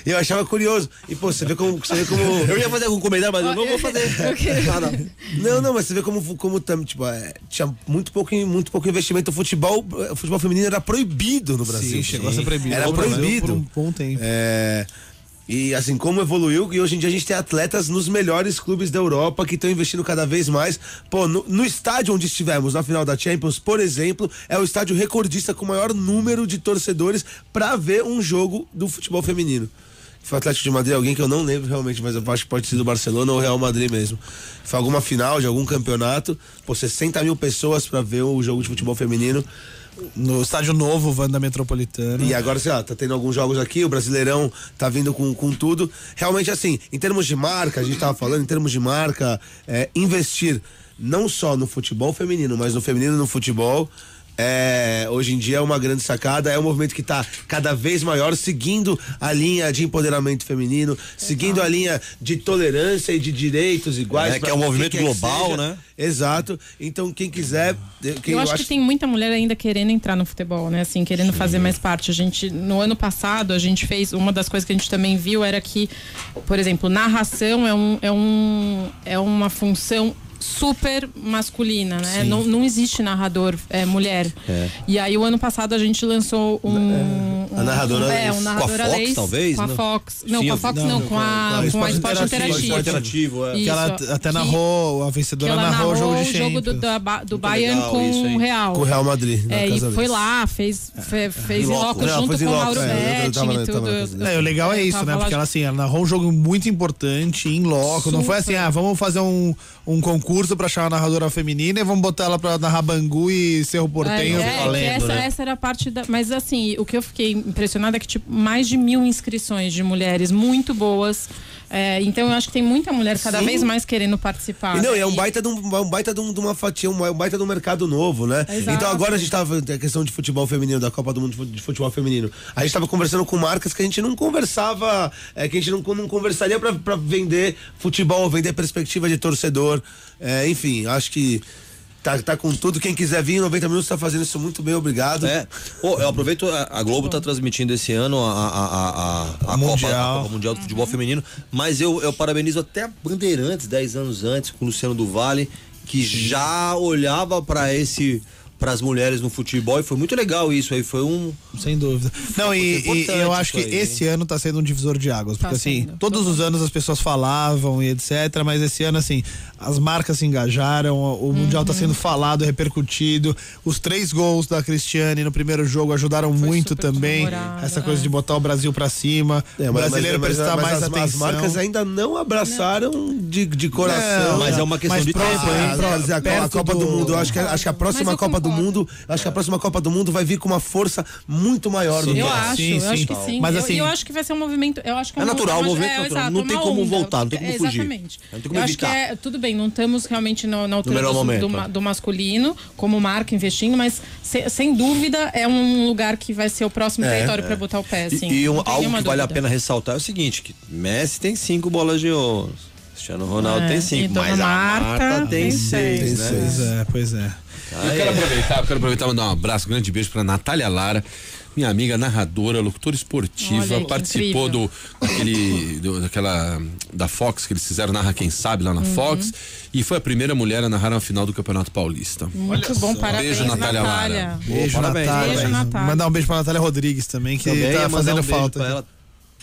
E eu achava curioso. E, pô, você vê como. Você vê como... Eu ia fazer algum comentário, mas eu não vou fazer. Nada. Não, não, mas você vê como, como tipo, é, tinha muito pouco, muito pouco investimento. O futebol, o futebol feminino era proibido no Brasil. Sim, chegou a ser proibido. Era proibido. Por um bom tempo. É, e assim, como evoluiu, e hoje em dia a gente tem atletas nos melhores clubes da Europa que estão investindo cada vez mais. Pô, no, no estádio onde estivemos na final da Champions, por exemplo, é o estádio recordista com o maior número de torcedores para ver um jogo do futebol feminino. Foi o Atlético de Madrid, alguém que eu não lembro realmente, mas eu acho que pode ser do Barcelona ou Real Madrid mesmo. Foi alguma final de algum campeonato, pô, 60 mil pessoas para ver o jogo de futebol feminino. No estádio novo, Wanda Metropolitana. E agora, sei lá, tá tendo alguns jogos aqui, o Brasileirão tá vindo com, com tudo. Realmente, assim, em termos de marca, a gente tava falando, em termos de marca, é, investir não só no futebol feminino, mas no feminino no futebol. É, hoje em dia é uma grande sacada, é um movimento que está cada vez maior, seguindo a linha de empoderamento feminino, seguindo a linha de tolerância e de direitos iguais. É, que é um movimento global, né? Exato. Então, quem quiser. Quem eu acho, que tem muita mulher ainda querendo entrar no futebol, né? Assim, querendo fazer mais parte. A gente, no ano passado, a gente fez. Uma das coisas que a gente também viu era que, por exemplo, narração é, um, é, um, é uma função super masculina, né? Não, não existe narrador é, mulher. E aí o ano passado a gente lançou um, a narradora um, é, um narrador Com a Fox, talvez, com a? Fox. Não, Sim, com a Fox não, não, com com a- com a com a Esporte Esporte Interativo. Interativo. Interativo, é. Que ela até narrou, a que vencedora ela narrou o jogo de o jogo do, Champions. Ba- do Muito Bayern legal com o Real. Com o Real Madrid. na É, e foi lá, fez, fe- fez em loco. Não, junto fez com o Mauro é, eu tava- Betti eu tava- e tudo. É, o legal é isso, né? Porque ela assim, ela narrou um jogo muito importante em loco. Não foi assim, ah, vamos fazer um, um concurso pra achar uma narradora feminina e vamos botar ela pra narrar Bangu e Cerro Portenho é, que valendo, essa, né? essa era a parte da. Mas assim, o que eu fiquei impressionada é que, tipo, mais de mil inscrições de mulheres muito boas. É, então eu acho que tem muita mulher cada Sim. vez mais querendo participar. E não, né? é um baita de, um, é um baita de, um- de uma fatia, um, é um baita de um mercado novo, né? Exato. Então agora a gente tava a questão de futebol feminino, da Copa do Mundo de futebol feminino. A gente tava conversando com marcas que a gente não conversava, é, que a gente não, não conversaria pra, pra vender futebol, vender perspectiva de torcedor. É, enfim, acho que tá, tá com tudo. Quem quiser vir em 90 minutos tá fazendo isso muito bem, obrigado. É. Pô, eu aproveito, a, Globo tá transmitindo esse ano a, a, a, a, a Copa, Mundial. a Copa Mundial do Futebol Feminino, mas eu, eu parabenizo até a Bandeirantes, 10 anos antes, com o Luciano do Vale, que já olhava pra esse para as mulheres no futebol e foi muito legal isso aí, foi um Sem dúvida. Não, e, e eu acho que aí, esse ano tá sendo um divisor de águas. Tá Porque assim, sendo. todos os anos as pessoas falavam e etc. Mas esse ano, assim, as marcas se engajaram, o Mundial Uhum. tá sendo falado, repercutido. Os três gols da Cristiane no primeiro jogo ajudaram muito super também. Essa coisa é. de botar o Brasil pra cima. É, o brasileiro mas- mas- prestar mas mais as, atenção. as marcas ainda não abraçaram de, de coração. Não, mas é uma questão mas de tempo, hein? A, a Copa do, do- Mundo, eu acho que, acho que a próxima Copa do concordo. Mundo, acho que a próxima Copa do Mundo vai vir com uma força muito maior do que Eu acho, sim, eu sim. acho que sim. Mas Eu- assim- eu, acho que vai ser um movimento. Eu acho que É uma- natural, movimento é, natural. exato, Não tem como onda. voltar, não tem como É, fugir. Exatamente. Não tem como eu acho que é, tudo bem, não estamos realmente na altura do, momento, do, é. do masculino, como marca investindo, mas se- sem dúvida é um lugar que vai ser o próximo É, território para botar o pé. E- Assim, e um- não tem algo que vale a pena ressaltar é o seguinte, que Messi tem cinco bolas de ouro. Cristiano Ronaldo É, tem cinco, e Dona mas a Marta Marta tem tem seis, seis. né? Pois é, pois é. Eu quero aproveitar, eu quero aproveitar e mandar um abraço, um grande beijo pra Natália Lara, minha amiga narradora, locutora esportiva, Olha participou incrível. do daquele do- daquela da Fox que eles fizeram narra quem sabe lá na Uhum. Fox e foi a primeira mulher a narrar a final do Campeonato Paulista. Muito bom, parabéns, Beijo, Natália Lara. Beijo, parabéns. Natália. Beijo, Natália. Mandar um beijo pra Natália Rodrigues também, que Também tá fazendo um falta.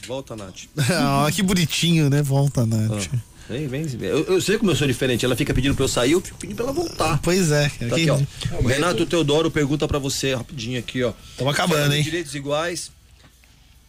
Volta, Nath. Ah, que bonitinho, né? Volta, Nath. Vem, vem. Eu, eu sei como eu sou diferente. Ela fica pedindo pra eu sair, eu fico pedindo pra ela voltar. Pois é. Tá aqui, ó. O Renato Teodoro pergunta pra você, rapidinho aqui, ó. Tamo acabando, hein? Direitos iguais.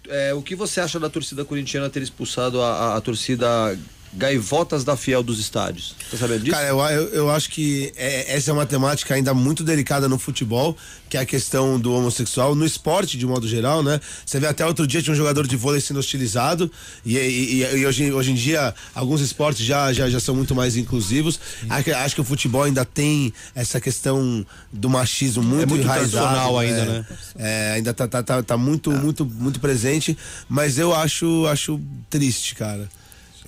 É, o que você acha da torcida corintiana ter expulsado a, a- a torcida gaivotas da Fiel dos estádios. Tá sabendo disso? Cara, eu, eu, eu acho que é- essa é uma temática ainda muito delicada no futebol, que é a questão do homossexual, no esporte de modo geral, né? Você vê até outro dia tinha um jogador de vôlei sendo hostilizado e, e- e- hoje, hoje em dia alguns esportes já, já, já são muito mais inclusivos. Acho, que- acho que o futebol ainda tem essa questão do machismo muito, muito enraizado, tradicional ainda, é. né? É, ainda tá, tá, tá, tá muito, muito, muito presente, mas eu acho, acho triste, cara.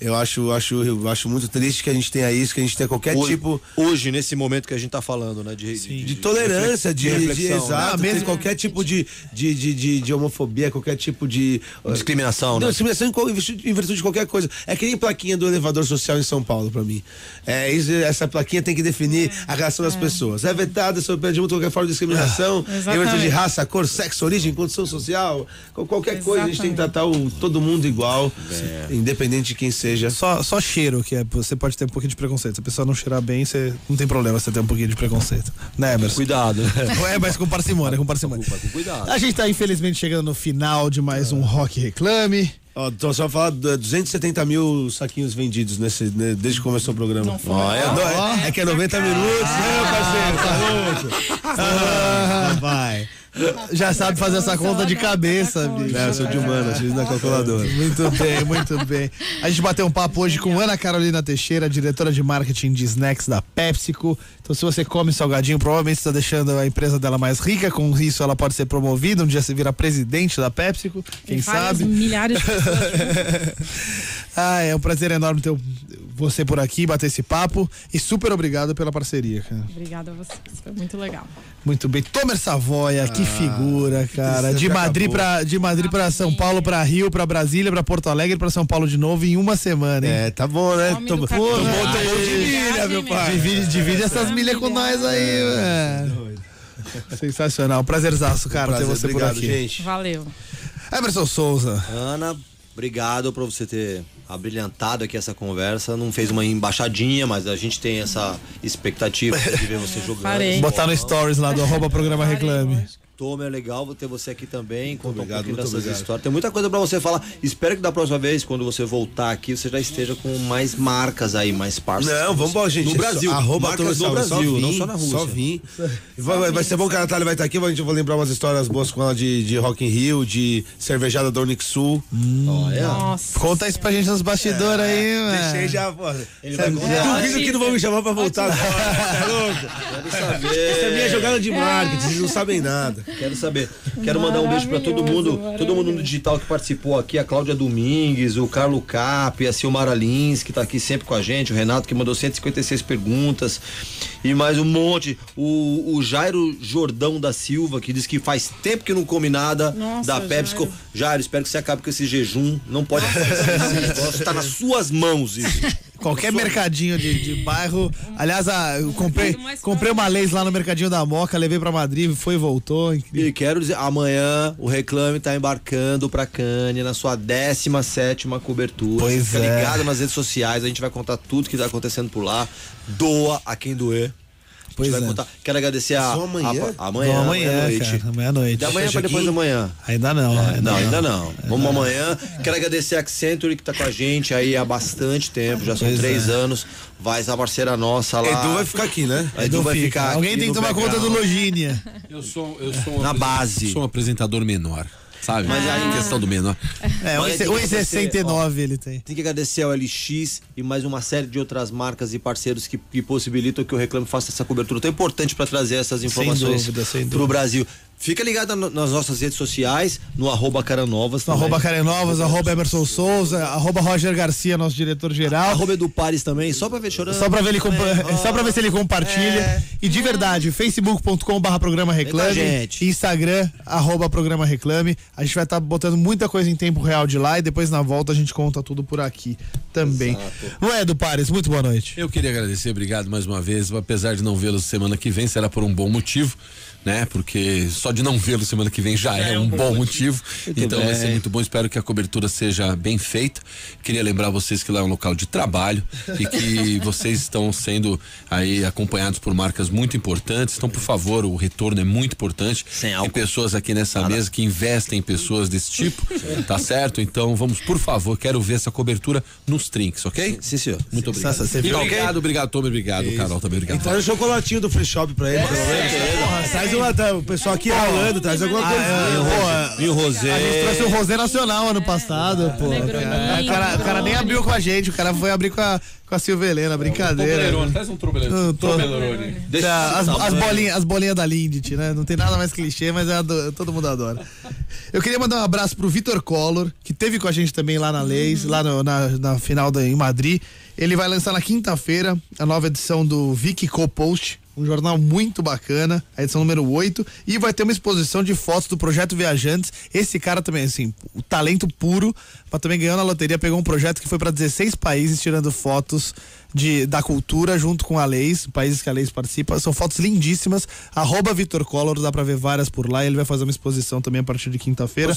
Eu acho, acho, eu acho muito triste que a gente tenha isso, que a gente tenha qualquer hoje, tipo hoje, nesse momento que a gente tá falando, né? De, de tolerância, de, de, reflexão, né? exato, Não, mesmo- qualquer tipo de, de, de, de, de homofobia, qualquer tipo de Discriminação, Não, né? discriminação em, em virtude em de qualquer coisa. É que nem plaquinha do elevador social em São Paulo, pra mim. É, isso, essa plaquinha tem que definir a relação das pessoas. É vetada sob pena de qualquer forma de discriminação, em Exatamente. virtude de raça, cor, sexo, origem, condição social, qual- qualquer coisa. A gente tem que tratar o, todo mundo igual, independente de quem seja. Só, só cheiro, que é, você pode ter um pouquinho de preconceito. Se a pessoa não cheirar bem, você não tem problema você ter um pouquinho de preconceito. Né, Emerson? Cuidado. né? É, mas com parcimônia, com parcimônia. Com cuidado. A gente tá infelizmente chegando no final de mais um Rock Reclame. Ó, tô só falar de 270 mil saquinhos vendidos nesse, né, desde que começou o programa. Ó, é, Não, é, é que é 90 minutos, né, meu parceiro? Tá louco? Ah, vai. Já sabe fazer essa conta de cabeça, bicho. Não, eu sou de humanas, fiz na calculadora. Muito bem, muito bem. A gente bateu um papo hoje com Ana Carolina Teixeira, diretora de marketing de snacks da PepsiCo. Então, se você come salgadinho, provavelmente está deixando a empresa dela mais rica. Com isso, ela pode ser promovida. Um dia você vira presidente da PepsiCo, quem sabe. milhares de pessoas. Ah, é um prazer enorme ter você por aqui, bater esse papo. E super obrigado pela parceria, cara. Obrigada a vocês. Foi muito legal. Muito bem. Tomer Savoia, que figura, cara. De Madrid para de Madrid para São Paulo, para Rio, para Brasília, para Porto Alegre, para São Paulo de novo em uma semana, hein? É, tá bom, né? Tomou tomou Ai, tomou de milha, meu pai. Divide, divide essas milhas com nós aí, velho. Sensacional. Prazerzaço, cara, ter Prazer, você obrigado, por aqui. gente. Valeu. Emerson Souza. Ana, obrigado por você ter abrilhantado aqui essa conversa. Não fez uma embaixadinha, mas a gente tem essa expectativa de ver você jogando. Botar no stories lá do arroba programa Reclame. Tomer, é legal ter você aqui também, contar obrigado, um pouquinho muito dessas obrigado. histórias. Tem muita coisa pra você falar. Espero que da próxima vez, quando você voltar aqui, você já esteja com mais marcas aí, mais parceiros. Não, vamos embora, gente. No Brasil. Arroba marcas Tomer do Brasil, só não vim, só na Rússia. Só vim. Vai, vai- vai ser bom que a Natália vai estar aqui, a gente vai lembrar umas histórias boas com ela de, de Rock in Rio, de cervejada do Onix Sul. Olha. Nossa. Conta isso pra gente nos bastidores aí, Deixei velho. já, pô. Ele Sabe, vai contar. Duvido que não vão me chamar pra voltar agora, tá louco? Quero saber. Essa é minha jogada de marketing, vocês não sabem nada. Quero saber. Quero mandar um beijo pra todo mundo, todo mundo no digital que participou aqui, a Cláudia Domingues, o Carlo Cap, a Silmara Lins, que tá aqui sempre com a gente, o Renato que mandou 156 perguntas e mais um monte. O, o Jairo Jordão da Silva, que diz que faz tempo que não come nada Nossa, da PepsiCo. Jairo. Jairo, espero que você acabe com esse jejum. Não pode negócio. Tá nas suas mãos isso. Qualquer mercadinho de, de bairro. Aliás, ah, eu comprei, comprei uma leis lá no mercadinho da Moca, levei pra Madrid, foi e voltou. incrível. E quero dizer, amanhã o Reclame tá embarcando pra Cane na sua 17 cobertura. Pois Fica é. ligado nas redes sociais, a gente vai contar tudo que tá acontecendo por lá. Doa a quem doer. A Pois vai é. contar. Quero agradecer a. Só amanhã? a- amanhã, Vamos amanhã, meia-noite. cara. Amanhã-noite. Da manhã pra depois da manhã. Ainda não. É, não, ainda não. Vamos amanhã. Quero agradecer a Accenture que tá com a gente aí há bastante tempo, já são Pois três é. anos. Vai essa parceira nossa lá. Edu vai ficar aqui, né? A Edu vai Fica. ficar. Alguém aqui tem que tomar conta do background. Logínia. Eu sou, eu sou Na base. Sou um apresentador menor, sabe? Mas aí questão do menor. É, Olha, tem que agradecer, 1,69 ele tem. Tem que agradecer ao LX e mais uma série de outras marcas e parceiros que, que possibilitam que o Reclame faça essa cobertura tão importante para trazer essas informações dúvida, sem pro dúvida. Brasil. Fica ligado no- nas nossas redes sociais, no arroba Caranovas. No também. arroba Karen Novas, arroba Emerson Souza, arroba Roger Garcia, nosso diretor-geral. Arroba Edu Pares também, só pra ver chorando. Só pra ver, ele compa- também. só pra ver se ele compartilha. É. E de verdade, facebook.com barra programa reclame. Instagram, arroba programa reclame. A gente vai estar botando muita coisa em tempo real de lá e depois na volta a gente conta tudo por aqui também. Não é, Edu Pares? Muito boa noite. Eu queria agradecer, obrigado mais uma vez. Apesar de não vê-los semana que vem, será por um bom motivo. Né? Porque só de não vê-lo semana que vem já é, um bom motivo. então vai ser muito bom. Espero que a cobertura seja bem feita. Queria lembrar vocês que lá é um local de trabalho e que vocês estão sendo aí acompanhados por marcas muito importantes. Então, por favor, o retorno é muito importante. Sem Tem álcool. pessoas aqui nessa mesa que investem em pessoas desse tipo, tá certo? Então, vamos, por favor, quero ver essa cobertura nos trinks, ok? Sim, senhor. Muito obrigado. Viu? obrigado, obrigado, Tom, obrigado, Carol, também obrigado. Traz o chocolatinho do free shop pra ele, pelo menos. Porra, traz uma, tá, o pessoal aqui ralando, traz alguma coisa. E o Rosé. A gente trouxe o Rosé Nacional ano passado, pô. É, o, cara, o cara nem abriu com a gente, o cara foi abrir com a, com a Silvia Helena, brincadeira. traz um Não, tô- Toblerone. Tá, as, as bolinhas, as bolinhas da Lindt, né? Não tem nada mais clichê, mas é a do- todo mundo adora. Eu queria mandar um abraço pro Vitor Collor, que teve com a gente também lá na Leis, lá no- na, na final da, em Madrid. Ele vai lançar na quinta-feira a nova edição do Vicky Co-Post, um jornal muito bacana, a edição número 8, e vai ter uma exposição de fotos do projeto Viajantes. Esse cara também, assim, o talento puro, mas também ganhou na loteria, pegou um projeto que foi para 16 países tirando fotos de, da cultura junto com a Leis, países que a Leis participa. São fotos lindíssimas. Arroba Vitor Collor, dá pra ver várias por lá. Ele vai fazer uma exposição também a partir de quinta-feira.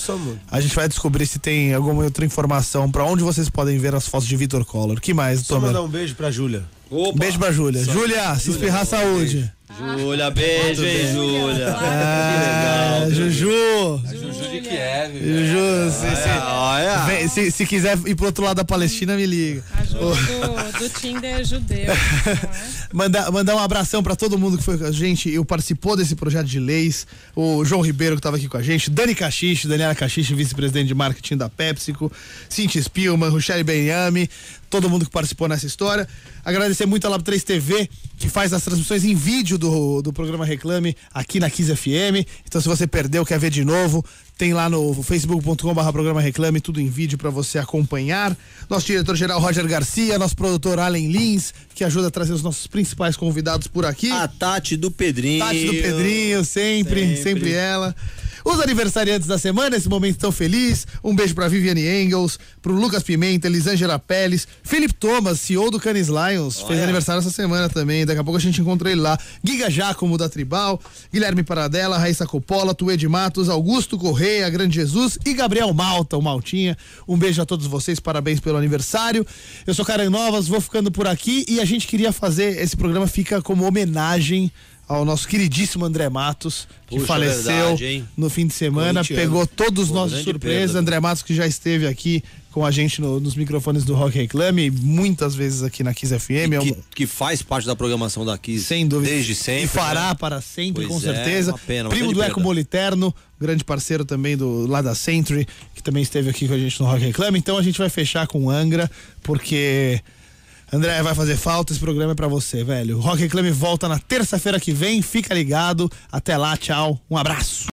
A gente vai descobrir se tem alguma outra informação pra onde vocês podem ver as fotos de Vitor Collor. que mais, Só Tomer? mandar um beijo pra Júlia. Opa. Beijo pra Júlia. Júlia, se espirrar, saúde. Júlia, beijo, hein, Júlia. Ah, Juju. Juju de Kiev. Juju, se, se- Olha. se, se quiser ir pro outro lado da Palestina, me liga. A Ju do, do Tinder judeu. não é? Mandar, mandar um abração pra todo mundo que foi com a gente e participou desse projeto de leis. O João Ribeiro que tava aqui com a gente, Dani Caxixe, Daniela Caxixe, vice-presidente de marketing da PepsiCo, Cintia Spielman, Ruchelle Benhame, todo mundo que participou nessa história. Agradecer muito a Lab 3 TV, que faz as transmissões em vídeo do, do programa Reclame aqui na Kiss FM. Então, se você perdeu, quer ver de novo, tem lá no facebook.com.br programa Reclame, tudo em vídeo para você acompanhar. Nosso diretor-geral Roger Garcia, nosso produtor Allen Lins, que ajuda a trazer os nossos principais convidados por aqui. A Tati do Pedrinho. Tati do Pedrinho, sempre, sempre, Sempre. ela. Os aniversariantes da semana, esse momento tão feliz. Um beijo pra Viviane Engels, pro Lucas Pimenta, Elisângela Pérez, Felipe Thomas, CEO do Canis Lions, fez Olha. aniversário essa semana também. Daqui a pouco a gente encontra ele lá. Giga Giacomo da Tribal, Guilherme Paradela, Raíssa Coppola, Tuê de Matos, Augusto Correia, Grande Jesus e Gabriel Malta, o Maltinha. Um beijo a todos vocês, parabéns pelo aniversário. Eu sou Karen Novas, vou ficando por aqui e a gente queria fazer, esse programa fica como homenagem ao nosso queridíssimo André Matos, que Puxa, faleceu verdade, no fim de semana, pegou todos Pô, nós de surpresa. perda. André Matos, que já esteve aqui com a gente no- nos microfones do Rock Reclame, muitas vezes aqui na Kiss FM. é um- Que, que faz parte da programação daqui. sem dúvida. Desde sempre. E fará né? para sempre, Pois com é, certeza. uma pena, uma Primo do Eco. Moliterno, grande parceiro também do lá da Century, que também esteve aqui com a gente no Rock Reclame. Então a gente vai fechar com Angra, porque André vai fazer falta, esse programa é pra você, velho. Rock Reclame volta na terça-feira que vem, fica ligado. Até lá, tchau. Um abraço.